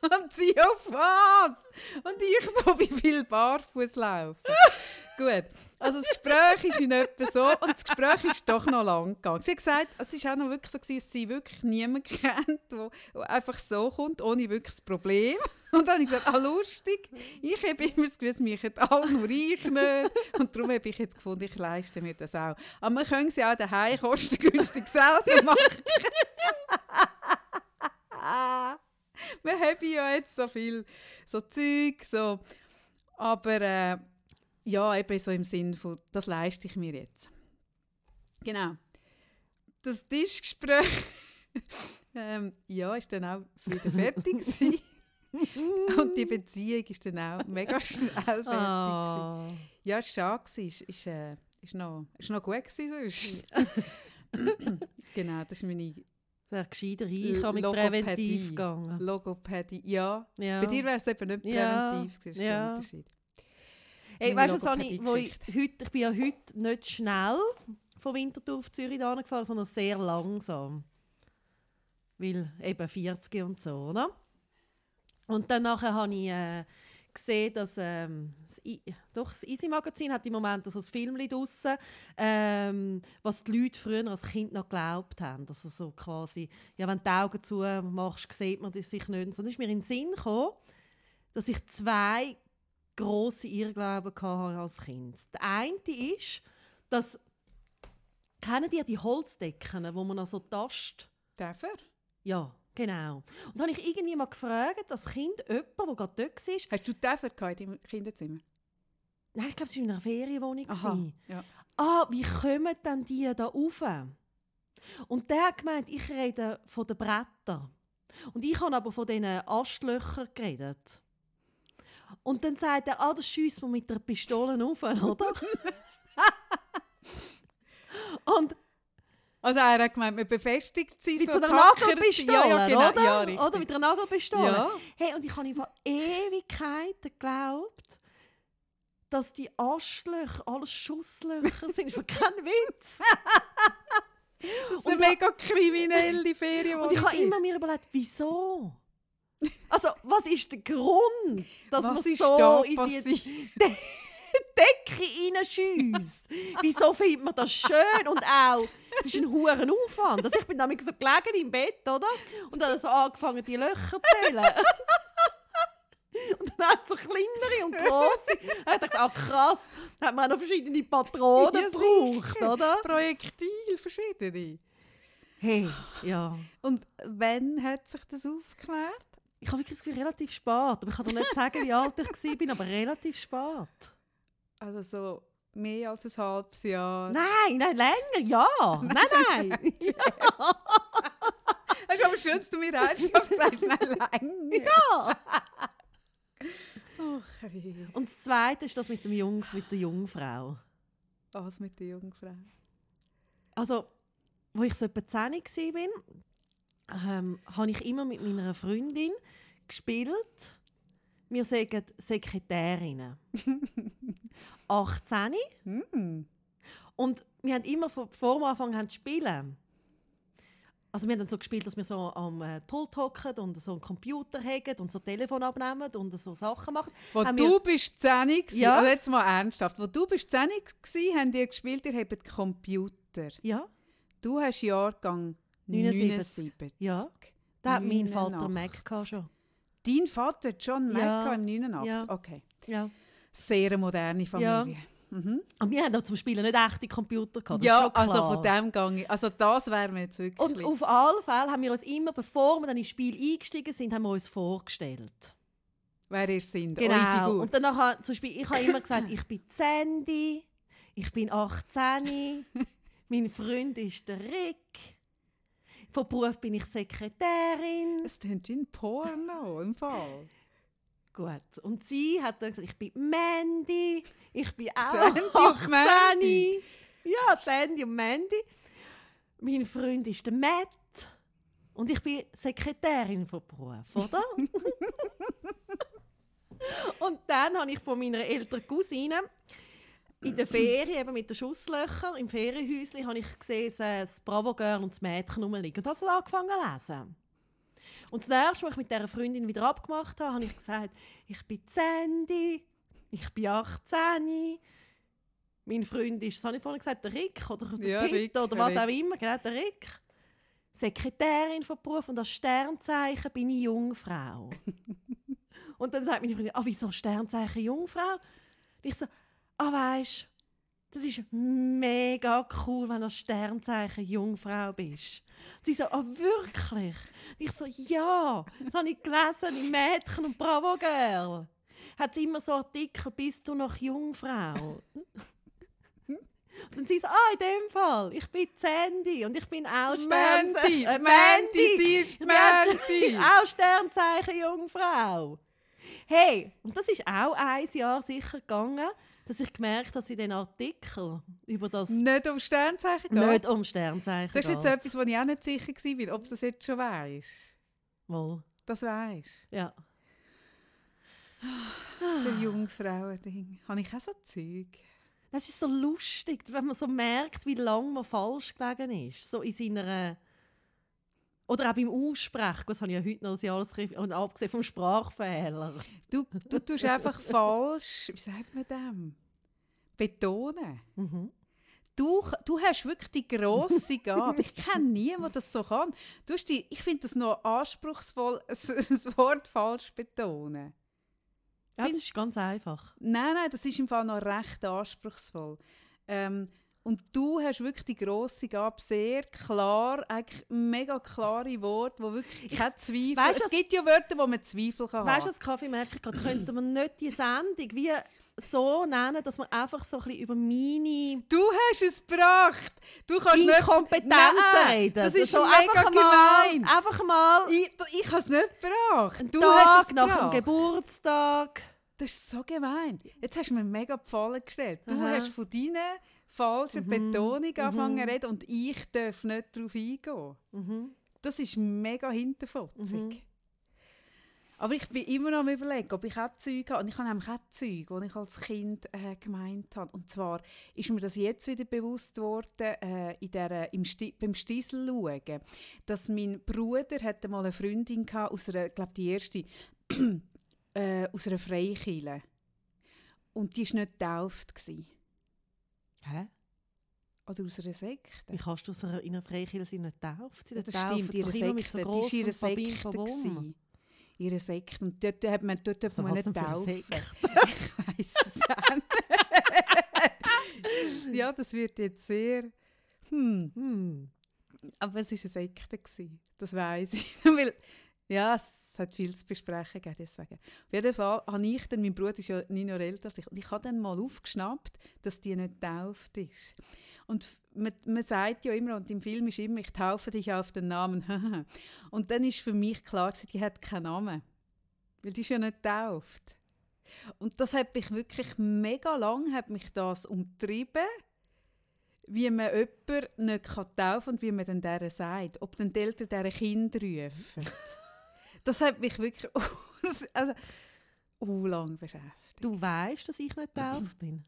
Und sie auf was? Und ich so, wie viel barfuß laufen. Gut, also das Gespräch ist in etwa so und das Gespräch ist doch noch lang gegangen. Sie hat gesagt, es war auch noch wirklich so, gewesen, dass sie wirklich niemanden kennt, der einfach so kommt, ohne wirklich das Problem. Und dann habe ich gesagt, ah lustig, ich habe immer das Gefühl, mich hat alle, nur ich nicht. Und darum habe ich jetzt gefunden, ich leiste mir das auch. Aber man können sie auch daheim kostengünstig selber machen. wir haben ja jetzt so viel so Zeug, so. aber äh, ja, eben so im Sinn von, das leiste ich mir jetzt. Genau. Das Tischgespräch, ähm, ja, ist dann auch wieder fertig gewesen. Und die Beziehung ist dann auch mega schnell fertig. Ah. Ja, es war schade. Ist, ist, äh, ist, noch, ist noch gut gewesen sonst. genau, das ist meine Wäre gescheiter ich habe mit präventiv gegangen. Logopädie. Ja, Ja. bei dir wäre es eben nicht Ja, präventiv gewesen. Das ist ja. der Unterschied. Hey, weißt du, Sani, wo ich, heute, ich bin ja heute nicht schnell von Winterthur auf Zürich gefahren, sondern sehr langsam. Weil eben 40 und so, oder? Und dann nachher habe ich äh, gesehen, dass ähm, das, I doch, das Easy Magazin hat im Moment so ein Film draussen, ähm, was die Leute früher als Kind noch geglaubt haben. Also so quasi, ja, wenn du die Augen zu machst, sieht man sich nicht. Und dann ist mir in den Sinn gekommen, dass ich zwei grosse Irrglauben hatte als Kind. Der eine ist, dass kennen die die Holzdecken, wo man also tascht? Darf er? Ja, genau. Und habe ich irgendwie mal gefragt, als Kind, jemand, der gerade dort war, Hast du Däfer gehabt im Kinderzimmer? nein, ich glaube, es war in einer Ferienwohnung. Aha. Ja. Ah, wie kommen denn die da rauf? Und der hat gemeint, ich rede von den Brettern. Und ich habe aber von diesen Astlöchern geredet. Und dann sagt er, ah, das schießt man mit der Pistole auf, oder? Und Also er hat gemeint, man befestigt sie mit so einer tackert- Nagelpistole, ja, ja, genau. oder? Ja, richtig. oder mit einer Nagelpistole. Ja. Hey, und ich habe vor Ewigkeiten geglaubt, dass die Astlöcher alles Schusslöcher sind. Das ist kein Witz. Das ist eine mega kriminelle Ferien, Und ich habe immer mir überlegt, wieso? Also, was ist der Grund, dass Was man ist so da in die? Decke reinschießt? wieso findet man das schön? Und auch, das ist ein hoher Aufwand. Also ich bin nämlich so gelegen im Bett, oder? Und dann so angefangen, die Löcher zu zählen. Und dann hat so kleinere und grosse. Ich dachte, ah krass, da hat man auch noch verschiedene Patronen Ja, gebraucht, oder? Projektil, verschiedene. Hey, ja. Und wann hat sich das aufgeklärt? Ich habe wirklich das Gefühl, relativ spät. Aber ich kann dir nicht sagen, wie alt ich war, aber relativ spät. Also so mehr als ein halbes Jahr. Nein, nein, länger, ja. Nein, nein. Es ist aber schön, dass du mir ernsthaft sagst, nein, länger. Ja. Ach, Herrje. Und das Zweite ist das mit, dem Jung, mit der Jungfrau. Was mit der Jungfrau? Also, wo ich so etwa 10 war, ähm, habe ich immer mit meiner Freundin gespielt. Wir sagen Sekretärinnen. 18. Hm. Und wir haben immer, vor- wir angefangen haben zu spielen, Also wir haben dann so gespielt, dass wir so am äh, Pult hocken und so einen Computer haben und so Telefon abnehmen und so Sachen machen. Wo Haben du wir- bist 10 gewesen, Ja. also jetzt mal ernsthaft, wo du bist 10 gewesen, haben ihr gespielt, ihr habt Computer. Ja, Du hast Jahrgang 79. 79. Ja. da hat mein Vater 89. Mac schon. Dein Vater hat schon Mac Ja. im 89? Ja. Okay. Ja. Sehr moderne Familie. Mhm. Und wir haben auch zum Spielen nicht echte Computer gehabt. Ja, also von dem Gang. Also das wäre mir jetzt wirklich... Und auf alle Fälle haben wir uns immer, bevor wir dann ins Spiel eingestiegen sind, haben wir uns vorgestellt. wer ihr sind, Genau. Figur. Und danach, ha- zum Beispiel, ich habe immer gesagt, ich bin Sandy, ich bin 18, mein Freund ist der Rick, von Beruf bin ich Sekretärin. Es klingt wie ein Porno im Fall. Gut. Und sie hat dann gesagt, ich bin Mandy, ich bin auch Sandy und 18. Mandy. Ja, Sandy und Mandy. Mein Freund ist der Matt und ich bin Sekretärin von Beruf, oder? und dann habe ich von meiner älteren Cousine in der Ferien, eben mit den Schusslöchern, im Ferienhäuschen, habe ich gesehen, das Bravo Girl und das Mädchen rumliegen. Und habe dann angefangen zu lesen. Und das nächste, was ich mit dieser Freundin wieder abgemacht habe, habe ich gesagt, ich bin Sandy, ich bin 18, mein Freund ist, was habe ich vorhin gesagt, der Rick oder der Ja, Peter Rick, oder was Rick. auch immer, genau, der Rick. Sekretärin von Beruf und als Sternzeichen bin ich Jungfrau. und dann sagt meine Freundin, ah, wieso Sternzeichen Jungfrau? Und ich so, ah, weisst das ist mega cool, wenn du Sternzeichen Jungfrau bist. Und sie so, ah, wirklich? Und ich so, ja, das habe ich gelesen im Mädchen und Bravo Girl. Hat immer so Artikel, bist du noch Jungfrau? Und sie so, ah, in dem Fall, ich bin Sandy und ich bin auch Mandy, Sternzeichen. äh, Mandy, sie ist Mandy. auch Sternzeichen Jungfrau. Hey, und das ist auch ein Jahr sicher gegangen, dass ich gemerkt habe, dass in den Artikel über das Nicht um Sternzeichen geht. nicht um Sternzeichen Das ist jetzt geht. etwas, wo ich auch nicht sicher war, ob das jetzt schon weisst. Mal, Das weisst. ja. Das Jungfrauen-Ding. Habe ich auch so Zeug? Das ist so lustig, wenn man so merkt, wie lange man falsch gelegen ist. So in seiner... Oder auch beim Aussprechen. Das habe ich ja heute noch das Jahresgriff. Und abgesehen vom Sprachfehler. Du, du tust einfach falsch, wie sagt man dem? Betonen. Mhm. Du, du hast wirklich die grosse Gabe. Ich kenne niemanden, der das so kann. Du hast die, ich finde das noch anspruchsvoll, das Wort falsch betonen. Ja, das ist ganz einfach. Nein, nein, das ist im Fall noch recht anspruchsvoll. Ähm, und du hast wirklich die grosse Gabe, sehr klar, eigentlich mega klare Worte, wo wirklich kein Zweifel... Weisst du, es gibt ja Wörter, wo man Zweifel kann Weißt du, als Kaffee merke ich gerade, könnte man nicht die Sendung wie so nennen, dass man einfach so ein bisschen über meine Du hast es gebracht! Du kannst nicht... Inkompetenzen Nein, reden. Das ist so mega einfach gemein. Mal, einfach mal Ich, ich habe es nicht gebracht. Du Tag hast es nach gebracht. dem Geburtstag. Das ist so gemein. Jetzt hast du mir mega die Falle gestellt. Du Aha. hast von deinen falschen Betonungen angefangen zu reden und ich darf nicht darauf eingehen. Mhm. Das ist mega hinterfotzig. Mhm. Aber ich bin immer noch am überlegen, ob ich auch Zeug habe. Und ich habe nämlich auch Zeug, die ich als Kind äh, gemeint habe. Und zwar ist mir das jetzt wieder bewusst worden, äh, in der, im Sti beim Stiesel schauen, dass mein Bruder hatte mal eine Freundin hatte, aus einer, glaube die erste, äh, aus einer Freikirche. Und die war nicht getauft. gewesen. Hä? Oder aus einer Sekte. Wie kannst du aus einer, in einer Freikirche sein nicht tauft? Sie das stimmt, ihre Sekte. so die war ihre Sekte. gewesen. Ihre Sekte. Und dort hat man, dort Also man eine. Sekte? ich weiss es nicht. ja, das wird jetzt sehr... Hm. Hm. Aber es war eine Sekte. gewesen. Das weiss ich. Weil, ja, es hat viel zu besprechen gegeben, deswegen. Auf jeden Fall habe ich dann, mein Bruder ist ja neun Jahre älter als ich, und ich habe dann mal aufgeschnappt, dass die nicht getauft ist. Und man, man sagt ja immer, und im Film ist immer, ich taufe dich auf den Namen. und dann ist für mich klar, die hat keinen Namen. Weil die ist ja nicht getauft. Und das hat mich wirklich mega lang hat mich das umtrieben, wie man jemanden nicht taufen kann und wie man dann der sagt. Ob dann die Eltern dieser Kinder rufen. Das hat mich wirklich also, uh, lang beschäftigt. Du weißt, dass ich nicht getauft bin?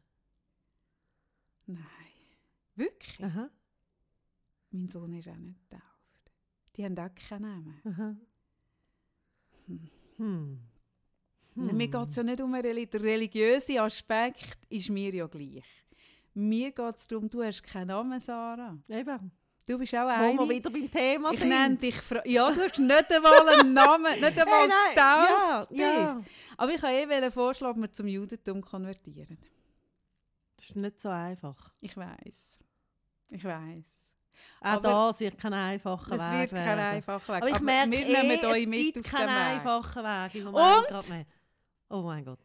Nein. Wirklich? Aha. Mein Sohn ist auch nicht getauft. die haben auch keinen Namen. Aha. Hm. Mir geht es ja nicht um einen Reli der religiöse Aspekt, ist mir ja gleich. Mir geht es darum, du hast keinen Namen, Sarah. Eben. Du bist auch Wo eine. wir wieder beim Thema ich sind. nenne dich Fra Ja, du hast nicht einmal einen Namen, nicht einmal Hey, getauft ja, ja. Aber ich wollte eh vorschlagen, dass wir zum Judentum konvertieren. Das ist nicht so einfach. Ich weiß. Ich weiß. Auch Aber das wird kein einfacher Es Weg wird kein werden. einfacher Weg. Aber ich merke wir eh, nehmen euch es mit gibt auf keinen einfachen Weg im Moment Und? mehr. Oh mein Gott.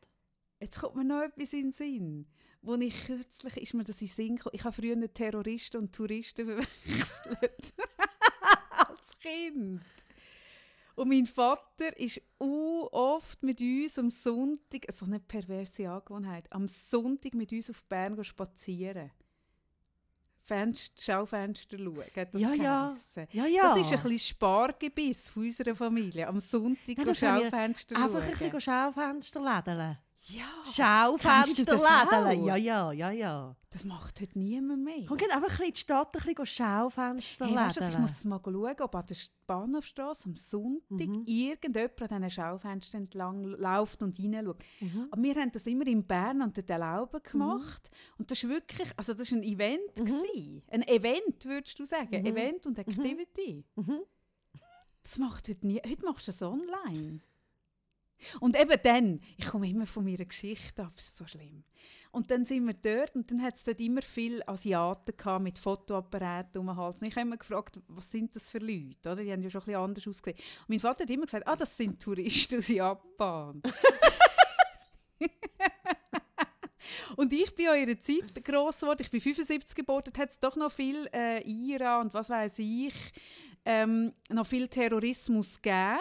Jetzt kommt mir noch etwas in den Sinn. Wo ich kürzlich, ist mir das in Sinn gekommen, ich habe früher Terroristen und Touristen verwechselt. Als Kind. Und mein Vater ist oft mit uns am Sonntag, so eine perverse Angewohnheit, am Sonntag mit uns auf Bern spazieren. Fenster, Schaufenster schauen, hat das Ja, ja. geheissen. Ja, ja. Das ist ein bisschen Spargebiss von unserer Familie. Am Sonntag Ja, Schaufenster Einfach ein schauen. bisschen Schaufenster lädeln. Ja, Schaufenster Kennst du das lädeln. auch? Ja, ja, ja, ja. das macht heute niemand mehr. Komm, geht einfach ein bisschen in die Stadt, ein bisschen Schaufenster Hey, weißt du, was, ich muss es mal schauen, ob an der Bahnhofstrasse am Sonntag Mhm. irgendjemand an diesen Schaufenstern entlang läuft und reinschaut. Mhm. Aber wir haben das immer in Bern an der Laube gemacht. Und das ist wirklich, also das war ein Event. Mhm. Gewesen. Ein Event, würdest du sagen. Mhm. Event und Activity. Mhm. Das macht heute nie. Heute machst du das online. Und eben dann, ich komme immer von meiner Geschichte ab, das ist so schlimm. Und dann sind wir dort und dann hat es dort immer viele Asiaten gehabt mit Fotoapparaten um den Hals. Und ich habe immer gefragt, was sind das für Leute? Oder? Die haben ja schon ein bisschen anders ausgesehen. Und mein Vater hat immer gesagt, ah, das sind Touristen aus Japan. Und ich bin in einer Zeit gross geworden, ich bin 75 geboren, hat es doch noch viel äh, IRA und was weiß ich, ähm, noch viel Terrorismus gegeben.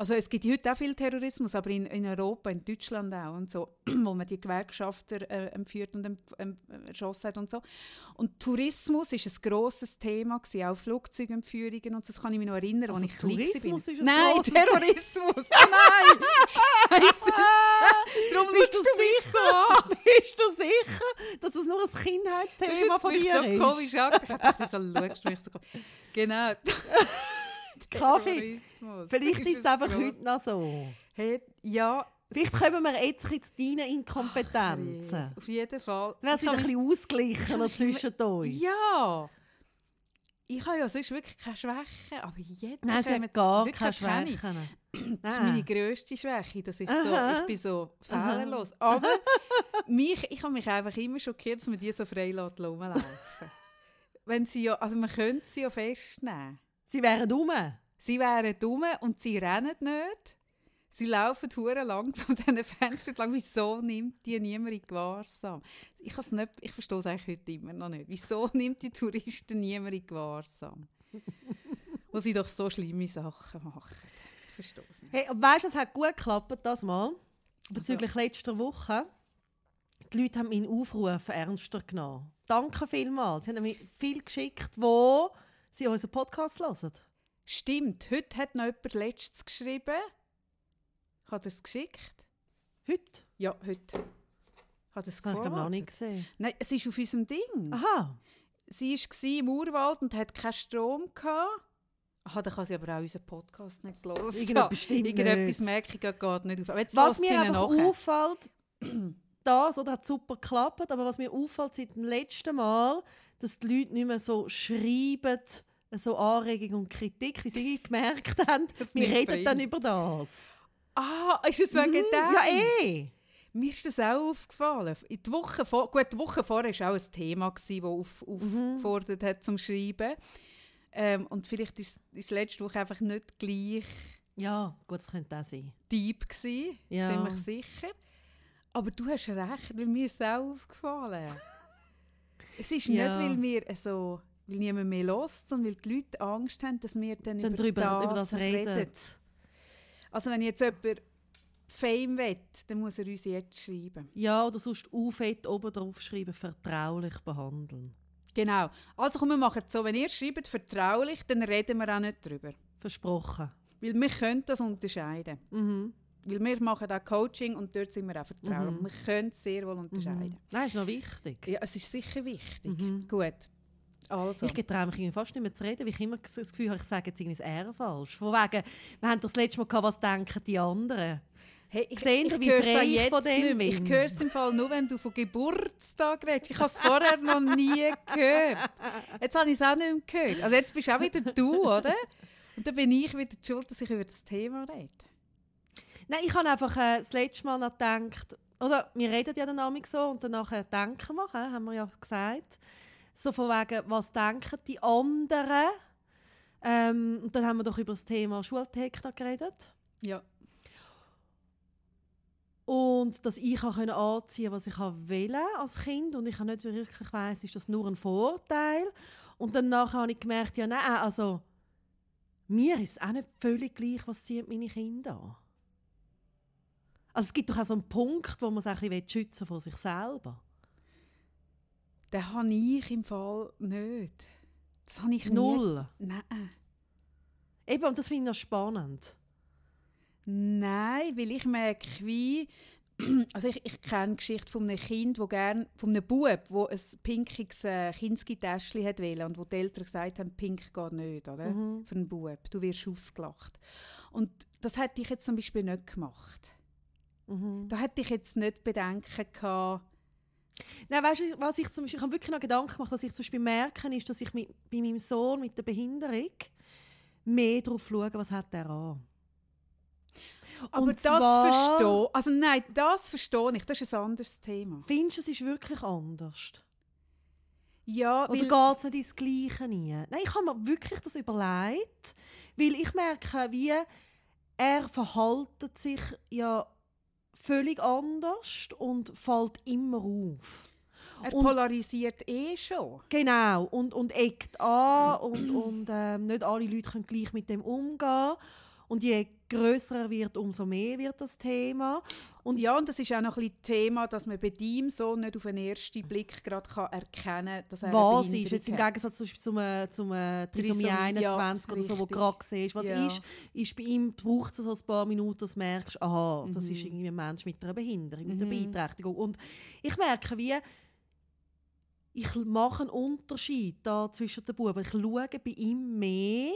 Also es gibt heute auch viel Terrorismus, aber in, in Europa, in Deutschland auch und so, wo man die Gewerkschafter äh, entführt und em- erschossen hat und so. Und Tourismus ist ein grosses Thema gewesen, auch Flugzeugentführungen und so, das kann ich mich noch erinnern, Also als ich klein Tourismus war. ist ein Nein, Terrorismus! Oh nein! Scheisse! Darum Bist schaust du so an! Bist du sicher, dass es nur ein Kindheitsthema von dir so ist? komisch angeschaut. Wieso schaust du mich so komisch? Genau. Kaffee. Vielleicht ist es einfach gross. heute noch so. Hey, ja. Vielleicht kommen wir jetzt ein bisschen zu deinen Inkompetenzen. Auf jeden Fall. Wieder habe ein bisschen ausgeglichener zwischen uns. Ja. Ich habe ja sonst wirklich keine Schwäche, aber jetzt Nein, sie hat gar keine keine. Schwächen. Das ist meine grösste Schwäche, dass ich so, Aha. ich bin so fehlerlos. Aber mich, ich habe mich einfach immer schockiert, dass man die so frei rumlaufen. Wenn sie ja, also man könnte sie ja festnehmen. Sie wären dumm. Sie wären dumm und sie rennen nicht. Sie laufen hure langsam diesen Fenstern lang. Wieso nimmt die niemand in Gewahrsam? Ich, nicht, ich verstehe es eigentlich heute immer noch nicht. Wieso nimmt die Touristen niemand in Gewahrsam? Wo sie doch so schlimme Sachen machen. Ich verstehe es nicht. Hey, weißt du, es hat gut geklappt das Mal. Bezüglich letzter Woche. Die Leute haben meinen Aufruf ernster genommen. Danke vielmals. Sie haben mir viel geschickt, wo sie unseren Podcast hören. Stimmt, heute hat noch jemand letztes geschrieben. Hat er es geschickt? Heute? Ja, heute. Hat er es Das habe ich noch nicht gesehen. Nein, es ist auf unserem Ding. Aha. Sie war im Urwald und hat keinen Strom. Gehabt. Aha, dann kann sie aber auch unseren Podcast nicht hören. Irgendetwas stimmt Irgendetwas nicht. merke ich gerade nicht auf. Aber jetzt Was lässt sie mir ihn einfach nachher. auffällt, das oder hat super geklappt, aber was mir auffällt seit dem letzten Mal, dass die Leute nicht mehr so schreiben, so Anregung und Kritik, wie sie gemerkt haben, wir reden bei dann über das. Ah, ist es wegen Mhm, dem? Ja, eh. Mir ist das auch aufgefallen. In die Woche vor, gut, die Woche vorher war auch ein Thema, das auf, Mhm. aufgefordert hat zum Schreiben. Ähm, und vielleicht ist, ist letzte Woche einfach nicht gleich Ja, gut, das könnte auch sein. deep gewesen, Ja. ziemlich sicher. Aber du hast recht, weil mir ist es auch aufgefallen. es ist Ja. nicht, weil wir so, weil niemand mehr lässt, sondern weil die Leute Angst haben, dass wir dann, Dann über, drüber, das über das reden. reden. Also wenn jetzt jemand Fame will, dann muss er uns jetzt schreiben. Ja, oder sonst aufet oben drauf schreiben, vertraulich behandeln. Genau. Also komm, wir machen es so, wenn ihr schreibt vertraulich, dann reden wir auch nicht drüber. Versprochen. Weil wir können das unterscheiden. Mhm. Weil wir machen auch Coaching und dort sind wir auch vertraulich. Mhm. Wir können es sehr wohl unterscheiden. Mhm. Nein, ist noch wichtig. Ja, es ist sicher wichtig. Mhm. Gut. Also. Ich getraue mich fast nicht mehr zu reden, weil ich immer das Gefühl habe, ich sage jetzt irgendwie das R falsch. Von wegen, wir haben das letzte Mal gehabt, was denken die anderen. Hey, ich, Sie, ich wie frei es ich jetzt von dem nicht mehr. Ich bin? höre es im Fall nur, wenn du von Geburtstag redest. Ich habe es vorher noch nie gehört. Jetzt habe ich es auch nicht mehr gehört. Also jetzt bist auch wieder du, oder? Und dann bin ich wieder die schuld, dass ich über das Thema rede. Nein, ich habe einfach äh, das letzte Mal noch gedacht, oder wir reden ja dann amig so und danach denken wir, hä, haben wir ja gesagt. So von wegen, was denken die anderen? Ähm, und dann haben wir doch über das Thema Schultechnik geredet. Ja. Und dass ich auch können anziehen was ich wollte als Kind und ich nicht wirklich weiss, ist das nur ein Vorteil. Und dann habe ich gemerkt, ja nein, also mir ist es auch nicht völlig gleich, was ziehen meine Kinder an. Also es gibt doch auch so einen Punkt, wo man sich ein bisschen schützen vor sich selber. Den habe ich im Fall nicht. Das habe ich nie- Null. Nein. Eben, und das finde ich noch spannend. Nein, weil ich merke, wie. Also ich, ich kenne die Geschichte von einem Kind, wo gern, von einem Bub, wo ein pinkiges äh, Kinski-Täschchen hat wollte und wo die Eltern gesagt haben, pink geht nicht, oder? Mhm. Für einen Bub. Du wirst ausgelacht. Und das hätte ich jetzt zum Beispiel nicht gemacht. Mhm. Da hätte ich jetzt nicht Bedenken gehabt. Nein, weißt du, was ich zum Beispiel, ich habe wirklich noch Gedanken gemacht, was ich zum Beispiel merke, ist, dass ich mit, bei meinem Sohn mit der Behinderung mehr darauf schaue, was hat er an. Aber Und das verstehe Also nein, das verstehe ich. Das ist ein anderes Thema. Findest du, es ist wirklich anders? Ja, Oder geht es nicht ins Gleiche rein? Nein, ich habe mir wirklich das überlegt, weil ich merke, wie er verhaltet sich ja völlig anders und fällt immer auf. er und- polarisiert eh schon. Genau, und, und eckt an und, und ähm, nicht alle Leute können gleich mit dem umgehen. Und je grösser er wird, umso mehr wird das Thema. Und Ja, und das ist auch noch ein Thema, dass man bei deinem Sohn nicht auf den ersten Blick gerade kann erkennen kann, dass er was ist, jetzt im. Gegensatz zum, zum, äh, zum äh, Trisomie Trisom- ja, 21 oder so, wo du richtig. gerade siehst, was Ja. ist, ist bei ihm braucht es ein paar Minuten, dass du merkst, aha, das Mhm. ist irgendwie ein Mensch mit einer Behinderung, mit einer Mhm. Beeinträchtigung. Und ich merke, wie ich mache einen Unterschied da zwischen den Buben. Ich schaue bei ihm mehr,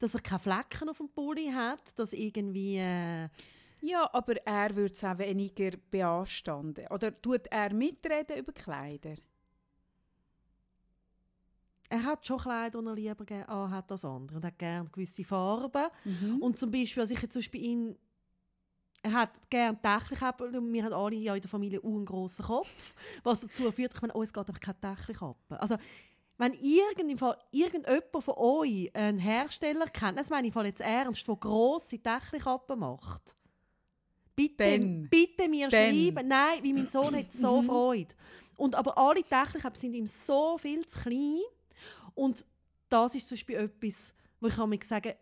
dass er keine Flecken auf dem Pulli hat, dass irgendwie... Äh, Ja, aber er würde es auch weniger beanstanden. Oder tut er mitreden über Kleider? er hat schon Kleider, die er lieber anhat als andere und hat gerne gewisse Farben. Mhm. Und zum Beispiel, als ich jetzt zum Beispiel ihn er hat gerne Tächlichkappe und wir haben alle ja in der Familie einen grossen Kopf, was dazu führt, ich meine, oh, es geht einfach keine Tächlichkappe. Also, wenn irgend, im Fall, irgendjemand von euch einen Hersteller kennt, das meine ich Fall jetzt ernst, der grosse Tächlichkappen macht, bitte, Dann. bitte mir Dann. schreiben. Nein, wie mein Sohn hat so Freude. Und aber alle Tächlichkappen sind ihm so viel zu klein und das ist zum Beispiel etwas, wo ich mir sagen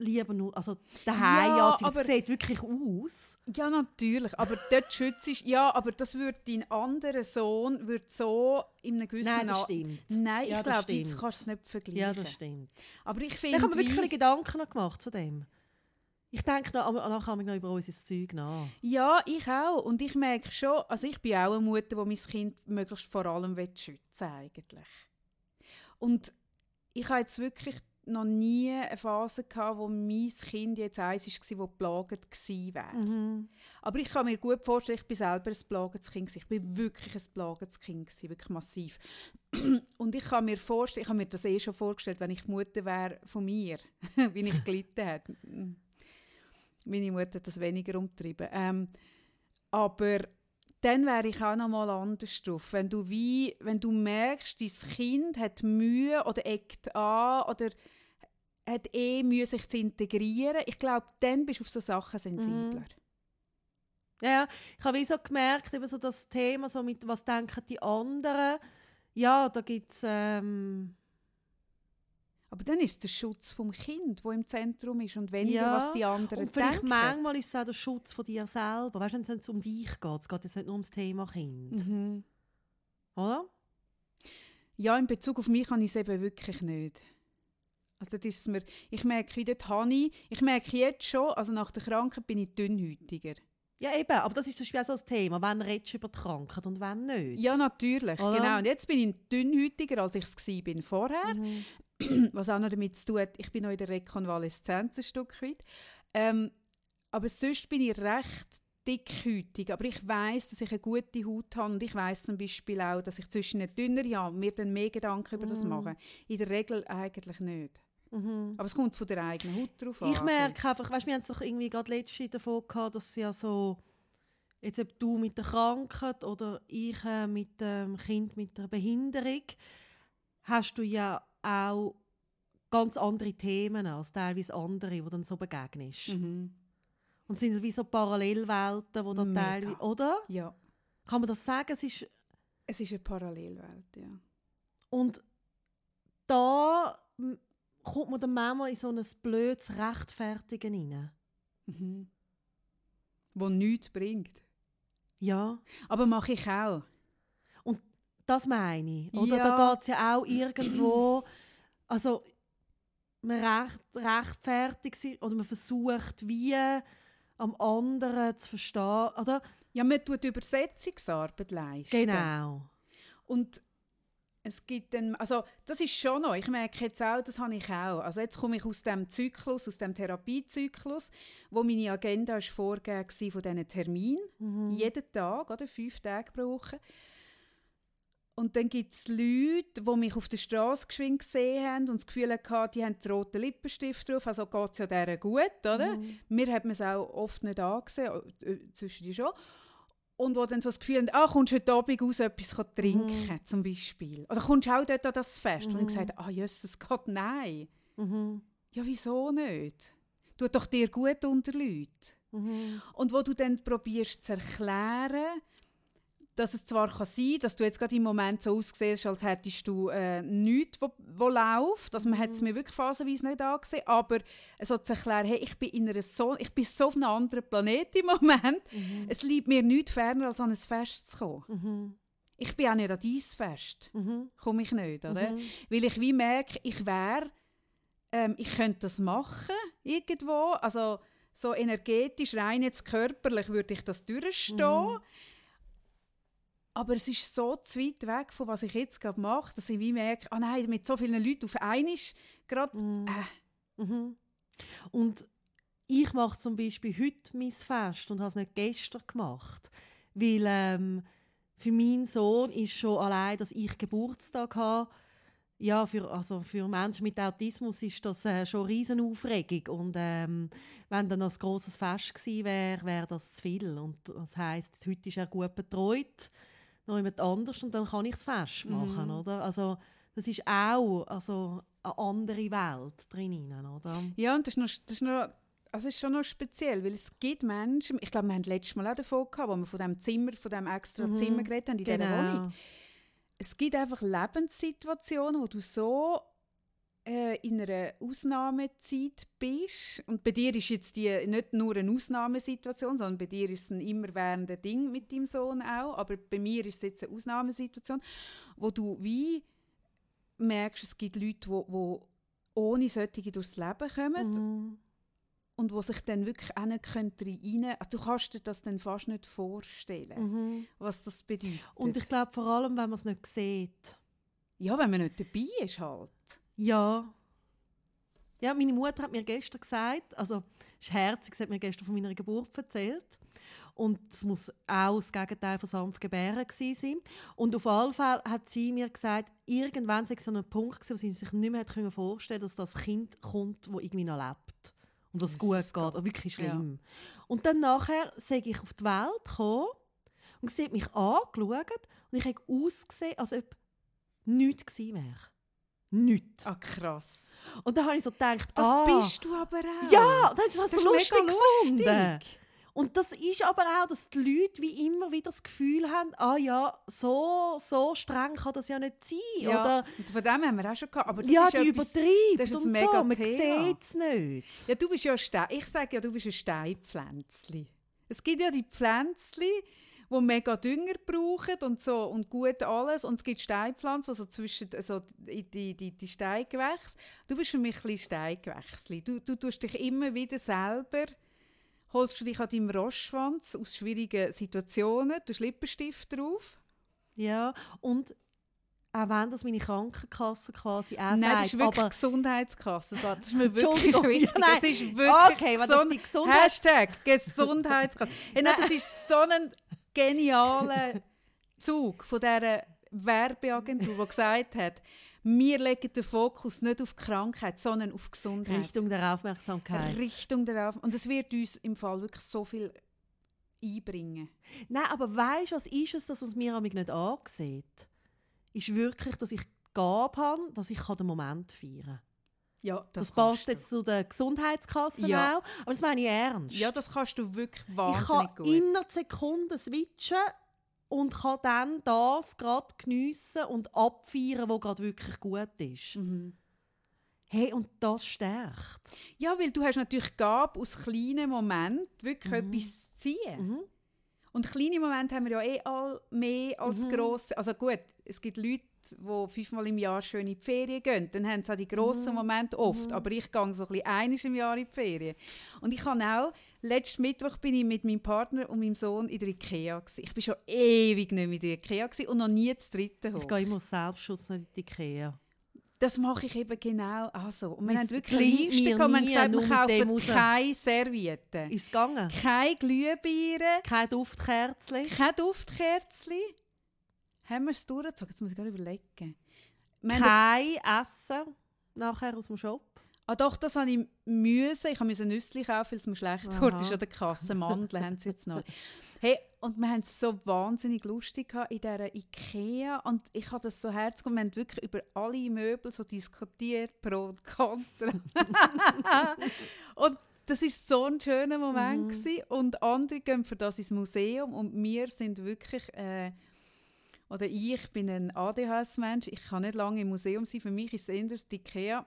lieber nur, also daheim Ja, ja, es aber- sieht wirklich aus. Ja, natürlich. Aber dort schützt ist ja, aber das würde dein anderer Sohn würde so in einem gewissen Nein, das stimmt. Nein, Ja, ich glaube, jetzt kannst du es nicht vergleichen. Ja, das stimmt. Aber ich Ich finde, habe mir wirklich Gedanken gemacht zu dem. Ich denke noch, nachher noch über unser Zeug nach. Ja, ich auch. Und ich merke schon, also ich bin auch eine Mutter, die mein Kind möglichst vor allem will schützen eigentlich. Und ich habe jetzt wirklich noch nie eine Phase gehabt, wo mein Kind jetzt eins war, das gewesen wäre. Mhm. Aber ich kann mir gut vorstellen, ich bin selber ein plagendes Kind. Ich bin wirklich ein plagendes Kind, gewesen, wirklich massiv. Und ich kann mir vorstellen, ich habe mir das eh schon vorgestellt, wenn ich Mutter wäre von mir, wie ich gelitten habe. Meine Mutter hat das weniger umtrieben. Ähm, aber dann wäre ich auch noch mal anders drauf. Wenn du, wie, wenn du merkst, dein Kind hat Mühe oder eckt an oder hat eh Mühe, sich zu integrieren, ich glaube, dann bist du auf so Sachen sensibler. Ja, ja, ich habe wie so gemerkt, eben so das Thema, so mit was denken die anderen. Ja, da gibt es... Ähm, Aber dann ist es der Schutz vom Kind, wo im Zentrum ist und weniger, Ja, was die anderen und vielleicht denken. manchmal ist es auch der Schutz von dir selber. Weißt du, wenn es um dich geht, es geht jetzt nicht nur ums Thema Kind. Mhm. Oder? Ja, in Bezug auf mich kann ich es eben wirklich nicht. Also das ist mir, ich merke, wie dort habe ich, merke jetzt schon, also nach der Krankheit bin ich dünnhäutiger. Ja, eben, aber das ist zum Beispiel auch so das Thema. Wann redest du über die Krankheit und wann nicht? Ja, natürlich. Oder? Genau. Und jetzt bin ich dünnhäutiger, als ich es bin vorher. Mhm. Was auch noch damit zu tun hat, ich bin noch in der Rekonvaleszenz ein Stück weit. Ähm, aber sonst bin ich recht dickhütig. Aber ich weiß, dass ich eine gute Haut habe. Und ich weiß zum Beispiel auch, dass ich zwischen dünnere habe und mir dann mehr Gedanken über das Mhm. mache. In der Regel eigentlich nicht. Mhm. Aber es kommt von der eigenen Haut drauf an. Ich merke einfach, weißt, wir haben es doch irgendwie gerade letzte davon gehabt, dass ja so, jetzt ob du mit der Krankheit oder ich äh, mit dem Kind mit der Behinderung, hast du ja auch ganz andere Themen als teilweise andere, die dann so begegnest. Mhm. Und es sind wie so Parallelwelten, wo dann teilweise, oder? Ja, Kann man das sagen? Es ist, es ist eine Parallelwelt, ja. und da kommt man dann manchmal in so ein blödes Rechtfertigen rein. Mhm. Wo nichts bringt. Ja. Aber mache ich auch. Das meine ich. Oder Ja. da geht es ja auch irgendwo, also man recht, rechtfertigt sich oder man versucht wie am anderen zu verstehen. Oder? Ja, man tut Übersetzungsarbeit leisten. Genau. Und es gibt dann, also das ist schon noch, ich merke jetzt auch, das habe ich auch. Also jetzt komme ich aus dem Zyklus, aus dem Therapiezyklus, wo meine Agenda ist vorgegeben war von diesen Terminen, Mhm. jeden Tag, oder fünf Tage pro Woche. Und dann gibt es Leute, die mich auf der Straße geschwind gesehen haben und das Gefühl hatten, die haben den roten Lippenstift drauf, also geht es ja deren gut, oder? Mhm. Mir hat man es auch oft nicht angesehen, äh, zwischen die schon. Und wo dann so das Gefühl haben, ah, kommst du heute Abend raus etwas trinken, zum Beispiel. Oder kommst du auch dort an das Fest? Und ich gesagt, ah, Jesus Gott, nein. Mhm. Ja, wieso nicht? Tut doch dir gut unter Leuten. Mhm. Und wo du dann probierst zu erklären, dass es zwar kann sein dass du jetzt gerade im Moment so aussiehst, als hättest du äh, nichts, wo, wo läuft. Also man hat es mir wirklich phasenweise nicht angesehen. Aber so zu erklären, hey, ich bin, in einer so, ich bin so auf einem anderen Planet im Moment. Es liegt mir nichts ferner, als an ein Fest zu kommen. Mhm. Ich bin auch nicht an dein Fest. Mhm. Komme ich nicht, oder? Mhm. Weil ich wie merke, ich wäre, ähm, ich könnte das machen, irgendwo. Also so energetisch, rein jetzt körperlich würde ich das durchstehen. Aber es ist so zu weit weg von was ich jetzt gerade mache, dass ich wie merke, ah nein, mit so vielen Leuten auf einmal gerade, äh, Mhm. Und ich mache zum Beispiel heute mein Fest und habe es nicht gestern gemacht. Weil ähm, für meinen Sohn ist schon allein, dass ich Geburtstag habe, ja, für, also für Menschen mit Autismus ist das äh, schon eine riesen Aufregung. Und ähm, wenn dann ein grosses Fest gewesen wäre, wäre das zu viel. Und das heisst, heute ist er gut betreut, noch jemand anders und dann kann ich das Fest machen, Mhm. oder? Also das ist auch also, eine andere Welt drinnen, oder? ja, und das ist, noch, das, ist noch, also es ist schon noch speziell, weil es gibt Menschen, ich glaube, wir haben letztes Mal auch davon gehabt, wo wir von dem Zimmer, von dem extra Mhm. Zimmer geredet haben, in dieser Wohnung. Genau. es gibt einfach Lebenssituationen, wo du so in einer Ausnahmezeit bist. Und bei dir ist jetzt die nicht nur eine Ausnahmesituation, sondern bei dir ist es ein immerwährendes Ding mit deinem Sohn auch. Aber bei mir ist es jetzt eine Ausnahmesituation, wo du wie merkst, es gibt Leute, die, die ohne solche durchs Leben kommen Mhm. und die sich dann wirklich auch nicht können rein also Du kannst dir das dann fast nicht vorstellen, Mhm. was das bedeutet. Und ich glaube vor allem, wenn man es nicht sieht. ja, wenn man nicht dabei ist halt. Ja. Ja, meine Mutter hat mir gestern gesagt, also es ist herzig, sie hat mir gestern von meiner Geburt erzählt. Und es muss auch das Gegenteil von sanft gebären gewesen sein. Und auf jeden Fall hat sie mir gesagt, irgendwann sei so ein Punkt gewesen, wo sie sich nicht mehr vorstellen konnte, dass das Kind kommt, das irgendwie noch lebt. Und was gut geht. Gott. Also wirklich schlimm. Und dann nachher sage ich auf die Welt gekommen und sie hat mich angeschaut und ich habe ausgesehen, als ob nichts gewesen wäre. Nichts. Ah, krass. Und dann habe ich so gedacht, Das ah, bist du aber auch. Ja, das Das so ist lustig mega gefunden. lustig. Und das ist aber auch, dass die Leute wie immer wieder das Gefühl haben, ah ja, so, so streng kann das ja nicht sein. Ja, Oder und von dem haben wir auch schon gehabt. Aber das ja, ist die etwas, übertreibt das ist ein und mega so. Man sieht es nicht. Ja, du bist ja ein Stein. Ich sage ja, du bist ein Steinpflänzli. Es gibt ja die Pflänzli, die mega Dünger brauchen und so und gut alles. Und es gibt Steinpflanzen, also zwischen also die, die, die, Steingewächse. Du bist für mich ein Steingewächsli. Du, du tust dich immer wieder selber holst du dich an deinem Rossschwanz aus schwierigen Situationen, den Lippenstift drauf. Ja, und auch wenn das meine Krankenkasse quasi auch Nein, sagt, das ist wirklich aber Gesundheitskasse. So, Das ist mir wirklich wichtig. nein. das ist wirklich Okay, wenn das die Gesundheits- Hashtag Gesundheitskasse. hey, nein, das ist so ein genialer Zug von dieser Werbeagentur, die gesagt hat, wir legen den Fokus nicht auf Krankheit, sondern auf Gesundheit. Richtung der Aufmerksamkeit. Richtung darauf. Und es wird uns im Fall wirklich so viel einbringen. Nein, aber weißt du, was ist es, das, was mir nicht ansieht? Ist wirklich, dass ich die Gabe habe, dass ich den Moment feiern kann. Ja, Das, passt jetzt zu der Gesundheitskasse Ja. auch, aber das meine ich ernst. Ja, das kannst du wirklich ich wahnsinnig kann gut. innerhalb Sekunden switchen und kann dann das gerade geniessen und abfeiern, was gerade wirklich gut ist. Mhm. Hey, und das stärkt. Ja, weil du hast natürlich Gabe, aus kleinen Momenten wirklich Mhm. etwas zu ziehen. Und kleine Momente haben wir ja eh all mehr als Mhm. grosse. Also gut, es gibt Leute, die fünfmal im Jahr schön in die Ferien gehen. Dann haben sie auch die grossen Mhm. Momente oft. Aber ich gehe so ein bisschen einiges im Jahr in die Ferien. Und ich habe auch, letzten Mittwoch bin ich mit meinem Partner und meinem Sohn in der Ikea. Gewesen. Ich bin schon ewig nicht mehr in der Ikea gewesen und noch nie das dritte hoch. Ich gehe immer Selbstschutz nicht in die Ikea. Das mache ich eben genau auch so. Und wir haben wirklich Liste gehabt. Wir gesagt, wir kaufen keine Servietten, Ist gegangen? keine Glühbirnen, Kein Duftkerzchen? kein Duftkerzchen. Haben wir es durchgezogen? Jetzt muss ich gerade überlegen. Kein Essen nachher aus dem Shop? Ah doch, das habe ich müssen. Ich musste Nüsse kaufen, weil es mir schlecht wurde. ist an der Kasse. Mandeln haben sie jetzt noch. Hey, und wir haben es so wahnsinnig lustig gehabt in dieser Ikea. Und ich habe das so herzig und wir haben wirklich über alle Möbel so diskutiert, pro und contra. und das ist so ein schöner Moment gewesen. Und andere gehen für das ins Museum und wir sind wirklich... Äh, oder ich bin ein ADHS-Mensch. Ich kann nicht lange im Museum sein. Für mich ist es eher die Ikea.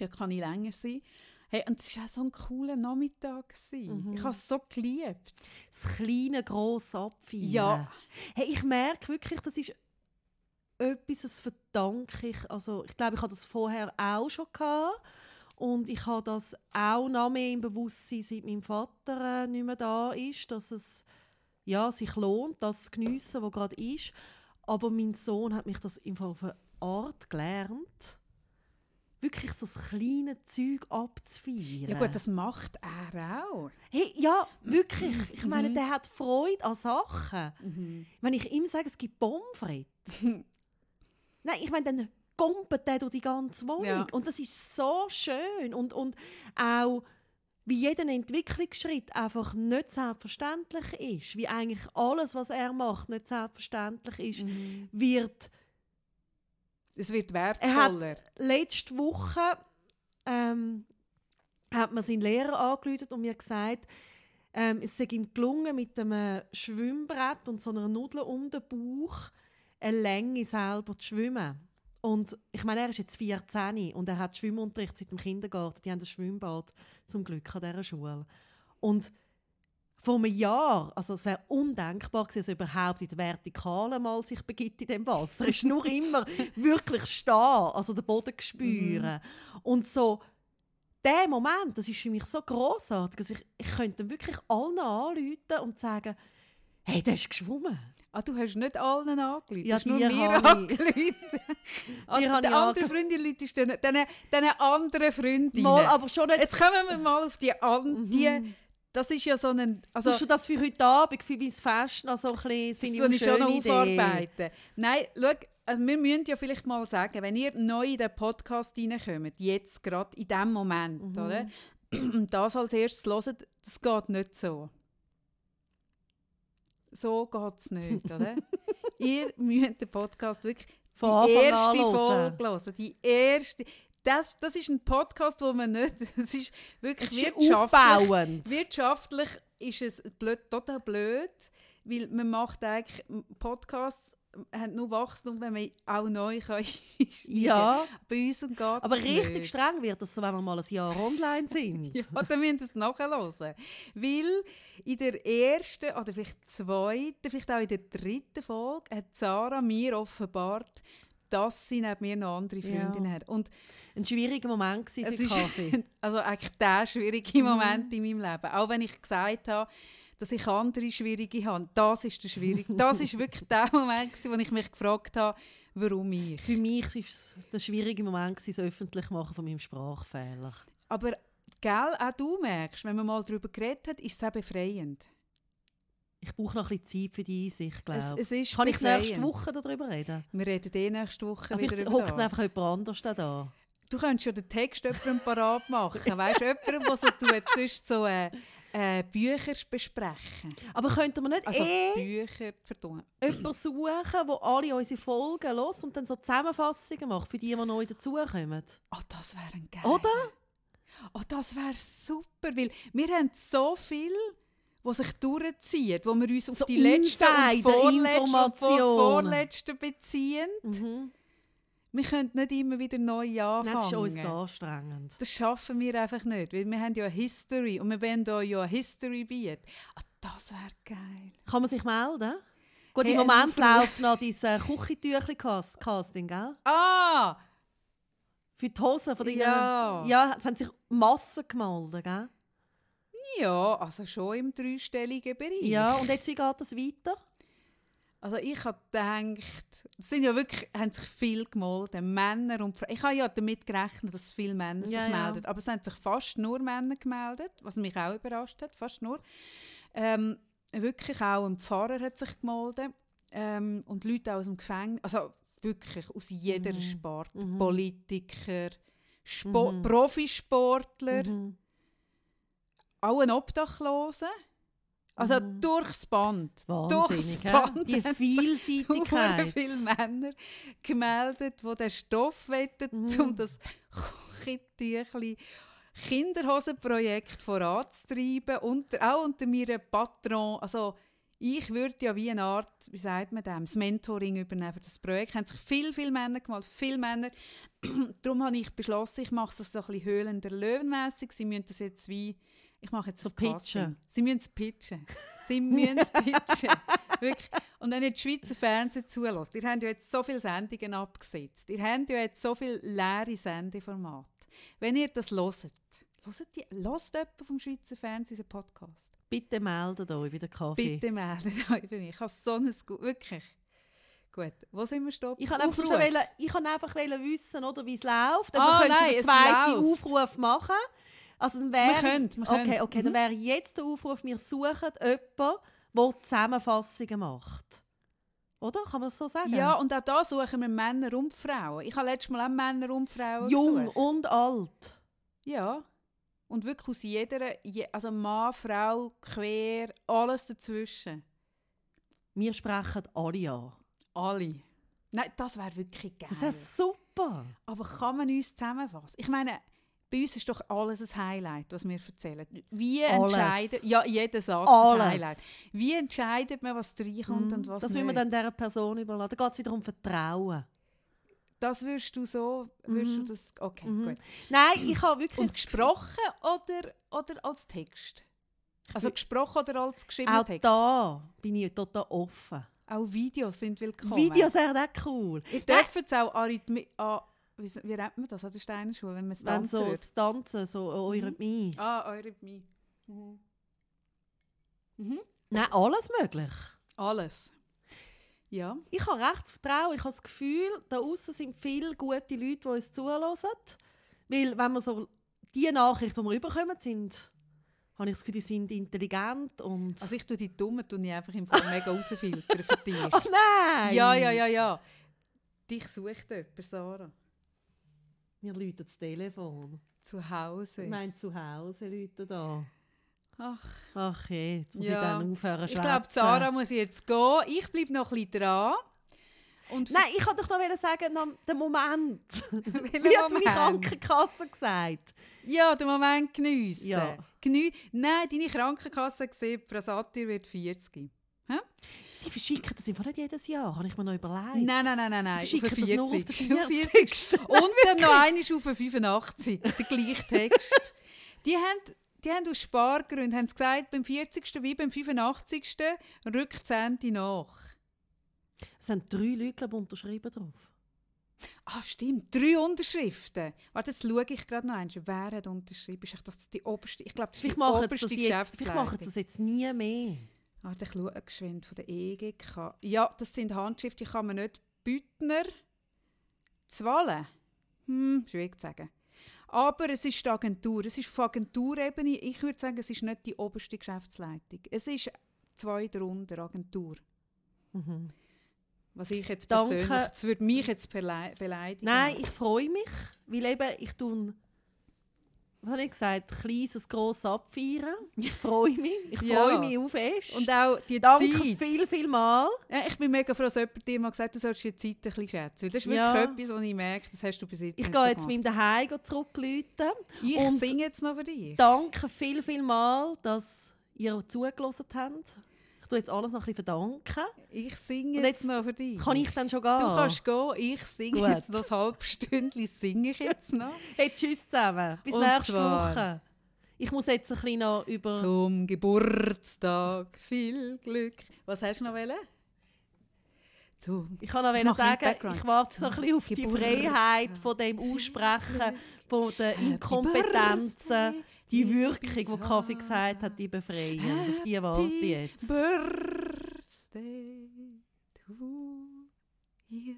Ja, kann ich länger sein. Hey, und es war auch so ein cooler Nachmittag. gewesen. Ich habe es so geliebt. Das kleine, grosse Abfeiern. Ja. Hey, ich merke wirklich, das ist etwas, das verdanke ich. Also, ich glaube, ich hatte das vorher auch schon gehabt. Und ich habe das auch noch mehr im Bewusstsein, seit mein Vater äh, nicht mehr da ist, dass es ja, sich lohnt, das zu geniessen, was gerade ist. Aber mein Sohn hat mich das im Fall auf eine Art gelernt, wirklich so das kleine Zeug abzufeiern. Ja gut, das macht er auch. Hey, ja, wirklich. Ich meine, der hat Freude an Sachen. Wenn ich ihm sage, es gibt Pommes. Nein, ich meine, dann kumpelt der durch die ganze Wohnung. Ja. Und das ist so schön. Und, und auch, wie jeder Entwicklungsschritt einfach nicht selbstverständlich ist, wie eigentlich alles, was er macht, nicht selbstverständlich ist, wird Es wird er wertvoller. letzte Woche ähm, hat mir sein Lehrer angerufen und mir gesagt, ähm, es sei ihm gelungen, mit einem Schwimmbrett und so einer Nudel um den Bauch eine Länge selber zu schwimmen. Und ich meine, er ist jetzt 14 und er hat Schwimmunterricht seit dem Kindergarten. Die haben das Schwimmbad zum Glück an dieser Schule. Und vor einem Jahr, also es wäre undenkbar gewesen, dass er überhaupt in der Vertikalen mal sich begibt in dem Wasser. Er ist nur immer wirklich stehen, also den Boden spüren. Und so, der Moment, das ist für mich so großartig, dass ich, ich könnte wirklich allen anrufen und sagen, hey, der ist geschwommen. Ah, du hast nicht allen angerufen, Ja, du hast nur mir angerufen. Ah, Dir habe der ich andere ange- Freundin ist dann, dann, dann anderen Freundin. Mal, aber schon nicht... Jetzt kommen wir mal auf die an, die, das ist ja so ein, also Also, du das für heute Abend, für mein Fest noch so ein bisschen, das finde ich eine schon schöne Idee. aufarbeiten. Nein, schau, also wir müssen ja vielleicht mal sagen, wenn ihr neu in den Podcast reinkommt, jetzt gerade in diesem Moment, Mhm. oder? Und das als erstes hört, das geht nicht so. So geht es nicht, oder? ihr müsst den Podcast wirklich Von die erste. Folge hören. Die erste. Das, das ist ein Podcast, wo man nicht. Es ist wirklich Es ist wirtschaftlich. aufbauend. Wirtschaftlich ist es blöd, total blöd, weil man macht eigentlich Podcasts haben nur Wachstum, wenn man auch neu kann Ja, Bei uns geht aber richtig nicht. streng wird das wenn wir mal ein Jahr online sind. Ja, dann müssen wir es nachhören. Weil in der ersten oder vielleicht zweiten, vielleicht auch in der dritten Folge hat Sarah mir offenbart, dass sie neben mir noch andere Ja. Freundinnen hat. Und Ein schwieriger Moment es für Kaffee. also eigentlich der schwierige Mhm. Moment in meinem Leben. Auch wenn ich gesagt habe, dass ich andere schwierige habe. Das ist der schwierige. Das ist wirklich der Moment, wo ich mich gefragt habe, warum ich. Für mich war es der schwierige Moment, das öffentlich machen von meinem Sprachfehler. Aber gell, auch du merkst, wenn man mal darüber geredet hat, ist es auch befreiend. Ich brauche noch ein bisschen Zeit für die Einsicht, glaube es ist Kann ich nächste befreiend. Woche darüber reden? Wir reden eh nächste Woche Aber wieder hockt einfach jemand anderes da. da. Du könntest ja den Text jemandem parat machen. Weißt du, jemandem, der so tut, sonst so äh, äh, Bücher besprechen. Aber könnten wir nicht Also eh Bücher vertun. jemanden suchen, der alle unsere Folgen los und dann so Zusammenfassungen macht, für die, die neu dazukommen? Oh, das wäre ein geil. Oder? Oh, das wäre super, weil wir haben so viel, was sich durchzieht, wo wir uns auf So die letzten und vorletzten, vorletzten beziehen. Mhm. Wir können nicht immer wieder neu anfangen. das ist uns so anstrengend. Das schaffen wir einfach nicht, weil wir haben ja eine History und wir wollen da ja eine History bieten. Ah, das wäre geil. Kann man sich melden? Gut, Hey, im Moment läuft noch dieses Küchentüchli-Casting, gell? Ah, Für die Hosen von den... Ja. Ja, es haben sich Massen gemeldet, gell? ja, also schon im dreistelligen Bereich. Ja, und jetzt, wie geht das weiter? Also ich habe gedacht, es sind ja wirklich, haben sich viel gemeldet, Männer und Frauen. Ich habe ja damit gerechnet, dass viele Männer sich Ja, ja. melden, aber es haben sich fast nur Männer gemeldet, was mich auch überrascht hat, fast nur. Ähm, wirklich auch ein Pfarrer hat sich gemeldet ähm, und Leute aus dem Gefängnis, also wirklich aus jeder Mhm. Sport, Mhm. Politiker, Spo Mhm. Profisportler, Mhm. auch ein Obdachloser. Also Mhm. durchs Band. Wahnsinnig, durchs? Band Die Vielseitigkeit. viele Männer gemeldet, die den Stoff wettet, Mhm. um das Küchentüchli Kinderhosenprojekt voranzutreiben. Unter, auch unter meinem Patron. Also ich würde ja wie eine Art, wie sagt man dem, das Mentoring übernehmen für das Projekt. haben sich viele, viele Männer gemalt, viele Männer. Darum habe ich beschlossen, ich mache es so ein bisschen höhlender Löwenmässig. Sie müssen das jetzt wie, ich mache jetzt So Casting. pitchen. Sie müssen es pitchen. Sie müssen es pitchen. Wirklich. Und wenn ihr das Schweizer Fernsehen zulässt, ihr habt ja jetzt so viele Sendungen abgesetzt, ihr habt ja jetzt so viele leere Sendeformate. Wenn ihr das hört, hört die, hört jemand vom Schweizer Fernsehen unseren Podcast? Bitte meldet euch bei der Kaffee. Bitte meldet euch bei mir. Ich habe so ein gut, wirklich. Gut, wo sind wir stoppen? Ich kann einfach, schon wollen, ich einfach wollen wissen, oder, wie es läuft. Dann Ah, wir können nein, es zweiten. Aufruf machen. Also dann wäre, Wir können, wir okay, können. okay, Mhm. dann wäre jetzt der Aufruf, wir suchen jemanden, der Zusammenfassungen macht. Oder? Kann man das so sagen? Ja, und auch da suchen wir Männer und Frauen. Ich habe letztes Mal auch Männer und Frauen Jung gesucht. und alt. Ja. Und wirklich aus jeder, je- also Mann, Frau, quer, alles dazwischen. Wir sprechen alle an. Alle. Nein, das wäre wirklich geil. Das ist super. Aber kann man uns zusammenfassen? Ich meine, bei uns ist doch alles ein Highlight, was wir erzählen. Wie entscheidet... Ja, jeder Satz Alles. ein Highlight. Wie entscheidet man, was reinkommt und was das nicht? müssen wir dann dieser Person überlassen. Da geht es wieder um Vertrauen. das würdest du so... Würdest Mhm. du das... Okay, Mhm. gut. Nein, ich habe wirklich... Und gesprochen oder, oder als Text? Also gesprochen oder als geschriebener auch Text? da bin ich total offen. Auch Videos sind willkommen. Videos wären auch cool. Ihr dürft es auch Arrhythmie... Wie, wie nennt man das an der Steinerschule, wenn man es tanzen so das Tanzen, so Eurythmie. Ah, Eurythmie. Mhm. Mhm. Nein, alles möglich. Alles. Ja. Ich habe recht Vertrauen. Ich habe das Gefühl, da außen sind viele gute Leute, die uns zuhören. Weil, wenn wir so die Nachrichten, die wir überkommen, sind, habe ich das Gefühl, die sind intelligent und... Also ich tue die Dummen tue ich einfach im Fall mega rausfiltern für dich. Ach nein! Ja, ja, ja, ja. Dich sucht jemand, Sarah. Wir läuten das Telefon. Zu Hause. Ich meine, zu Hause Leute da. Ach, Ach je, jetzt muss Ja. ich dann aufhören ich glaube. Sarah muss jetzt gehen. Ich bleibe noch ein bisschen dran. Und Nein, ich wollte doch noch sagen, noch den Moment. Wie hat meine? Krankenkasse gesagt? Ja, den Moment geniessen. Ja. Genü Nein, deine Krankenkasse hat gesehen, Frau Satir wird 40. Die verschicken das einfach nicht jedes Jahr, habe ich mir noch überlegt. Nein, nein, nein, nein, nein. Die Auf den verschicken das nur auf 40. den Auf 40. Und dann noch einmal auf den 85. Der gleiche Text. Die haben, die haben aus Spargründen haben gesagt, beim 40. wie beim 85. rückt das Ende nach. Es sind drei Leute glaub, unterschrieben drauf. Ah, stimmt. Drei Unterschriften. Warte, jetzt schaue ich gerade noch eins. Wer hat unterschrieben? Ist das die oberste? Ich glaube, das ist die oberste jetzt, vielleicht machen sie das jetzt nie mehr. Warte, ich schaue geschwind von der EGK. Ja, das sind Handschriften, die kann man nicht Büttner Zwallen. Hm, schwierig zu sagen. Aber es ist die Agentur. Es ist von Agenturebene. Ich würde sagen, es ist nicht die oberste Geschäftsleitung. Es ist zwei darunter, Agentur. Mhm. Was ich jetzt Danke. persönlich, das würde mich jetzt belei- beleidigen. Nein, ich freue mich, weil eben ich tue, was habe ich gesagt, kleines, grosses abfeiern. Ich freue mich, ich Ja. freue mich auf Fest. Und auch die Danke Zeit. viel, viel mal. Ja, ich bin mega froh, dass jemand dir mal gesagt hat, du sollst die Zeit ein bisschen schätzen. Das ist wirklich Ja. etwas, was ich merke, das hast du bis jetzt Ich gehe jetzt mit dem Daheim zurückläuten. Ich und- singe jetzt noch für dich. Danke viel, viel mal, dass ihr zugelassen habt. Tue jetzt alles noch ein bisschen verdanken. Ich singe jetzt, jetzt noch für dich. Kann ich dann schon gehen? Du kannst gehen, ich singe Gut. jetzt noch ein halbes Stündchen, singe ich jetzt noch. Hey, tschüss zusammen. Bis Und nächste zwar- Woche. Ich muss jetzt ein bisschen noch über... Zum Geburtstag viel Glück. Was hast du noch wollen? Zum Ich kann noch Ich sagen, ich warte noch ein bisschen auf die. Freiheit von dem Aussprechen, von den Inkompetenzen, die Happy Wirkung, die. Kaffee gesagt hat, die befreien. Und auf die warte ich jetzt. Birthday to you,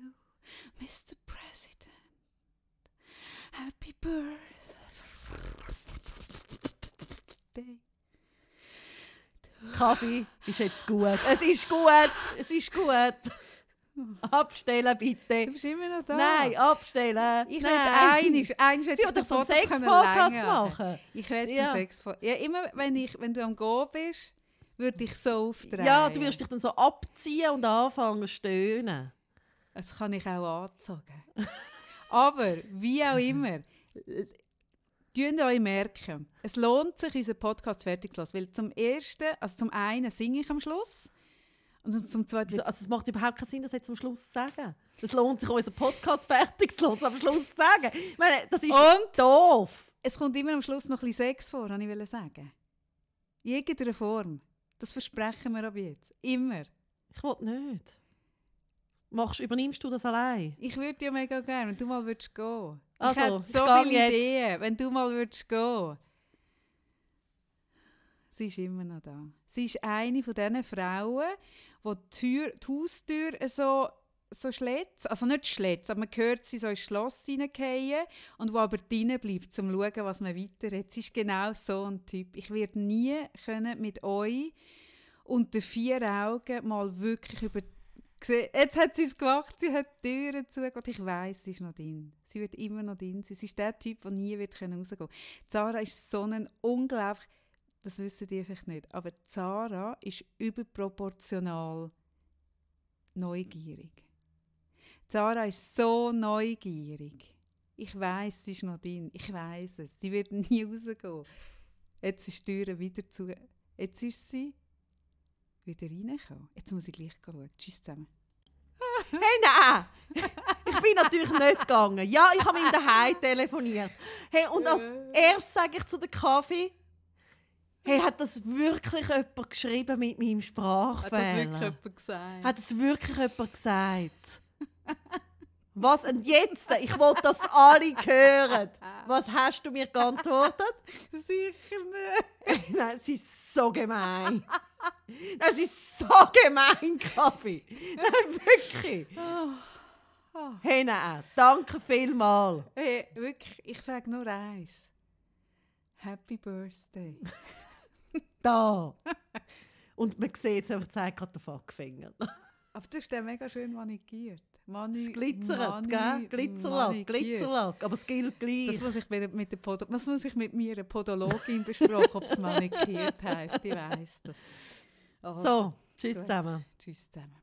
Mr. President. Happy birthday. Kaffee ist jetzt gut. Es ist gut. Es ist gut. Abstellen Du bitte. bist immer noch da. Nein, abstellen. Ich werde einisch, Sie doch so einen Sex-Podcast machen. Ich werde Ja. Sex ja, immer wenn, ich, wenn du am Gehen bist, würde ich so aufdrehen. Ja, du wirst dich dann so abziehen und anfangen zu stöhnen. Das kann ich auch anzogen. Aber, wie auch immer, Tun euch merken, es lohnt sich, unseren Podcast fertig zu lassen. Weil zum ersten, also zum einen singe ich am Schluss und zum zweiten Wieso? Also es macht überhaupt keinen Sinn, das jetzt am Schluss zu sagen. Es lohnt sich, unseren Podcast fertig zu lassen, am Schluss zu sagen. Ich meine, das ist Und? doof. Es kommt immer am Schluss noch ein bisschen Sex vor, wollte ich sagen. In irgendeiner Form. Das versprechen wir ab jetzt. Immer. Ich will nicht. Machst, übernimmst du das allein? Ich würde ja mega gerne, wenn du mal würdest gehen. Also, ich hätte so viele jetzt. Ideen, wenn du mal würdest gehen. Sie ist immer noch da. Sie ist eine von diesen Frauen, die die, Tür, die Haustür so, so schlägt. Also nicht schlägt, aber man hört sie so ins Schloss hineingehen und wo aber drinnen bleibt, um zu schauen, was man weiter hat. Sie ist genau so ein Typ. Ich werde nie können mit euch unter vier Augen mal wirklich über jetzt hat sie es gemacht, sie hat die Türen zugemacht. Ich weiß, sie ist noch drin. Sie wird immer noch drin sein. Sie ist der Typ, der nie wird können rausgehen kann. Zara ist so ein unglaublich, das wissen die vielleicht nicht, aber Zara ist überproportional neugierig. Zara ist so neugierig. Ich weiß, sie ist noch drin. Ich weiß es. Sie wird nie rausgehen. Jetzt ist die Tür wieder zu. Jetzt ist sie wieder reingekommen. Jetzt muss ich gleich schauen. Tschüss zusammen. Hey, nein! ich bin natürlich nicht gegangen. Ja, ich habe mit ihm daheim telefoniert. Hey, und als erstes sage ich zu der Kaffee, hey, hat das wirklich jemand geschrieben mit meinem Sprachfehler? jemand gesagt? Hat es wirklich jemand gesagt? Was? Und jetzt? Ich wollte, dass alle hören. Was hast du mir geantwortet? Sicher nicht. Nein, es ist so gemein. Das ist so gemein, Kaffee. Nein, wirklich. Hey, nein, danke vielmals. Hey, wirklich, ich sage nur eins. Happy Birthday. Da. Und man sieht es einfach, den Fuckfinger. Aber du hast den mega schön manikiert. Mani Es glitzert, gell? Glitzerlack. Glitzerlack. Aber es gilt gleich. Das muss ich mit, mit der Podo das muss ich mit meiner Podologin besprochen, ob es manikiert heisst. Ich weiss das. Also, so, tschüss Gut. zusammen. Tschüss zusammen.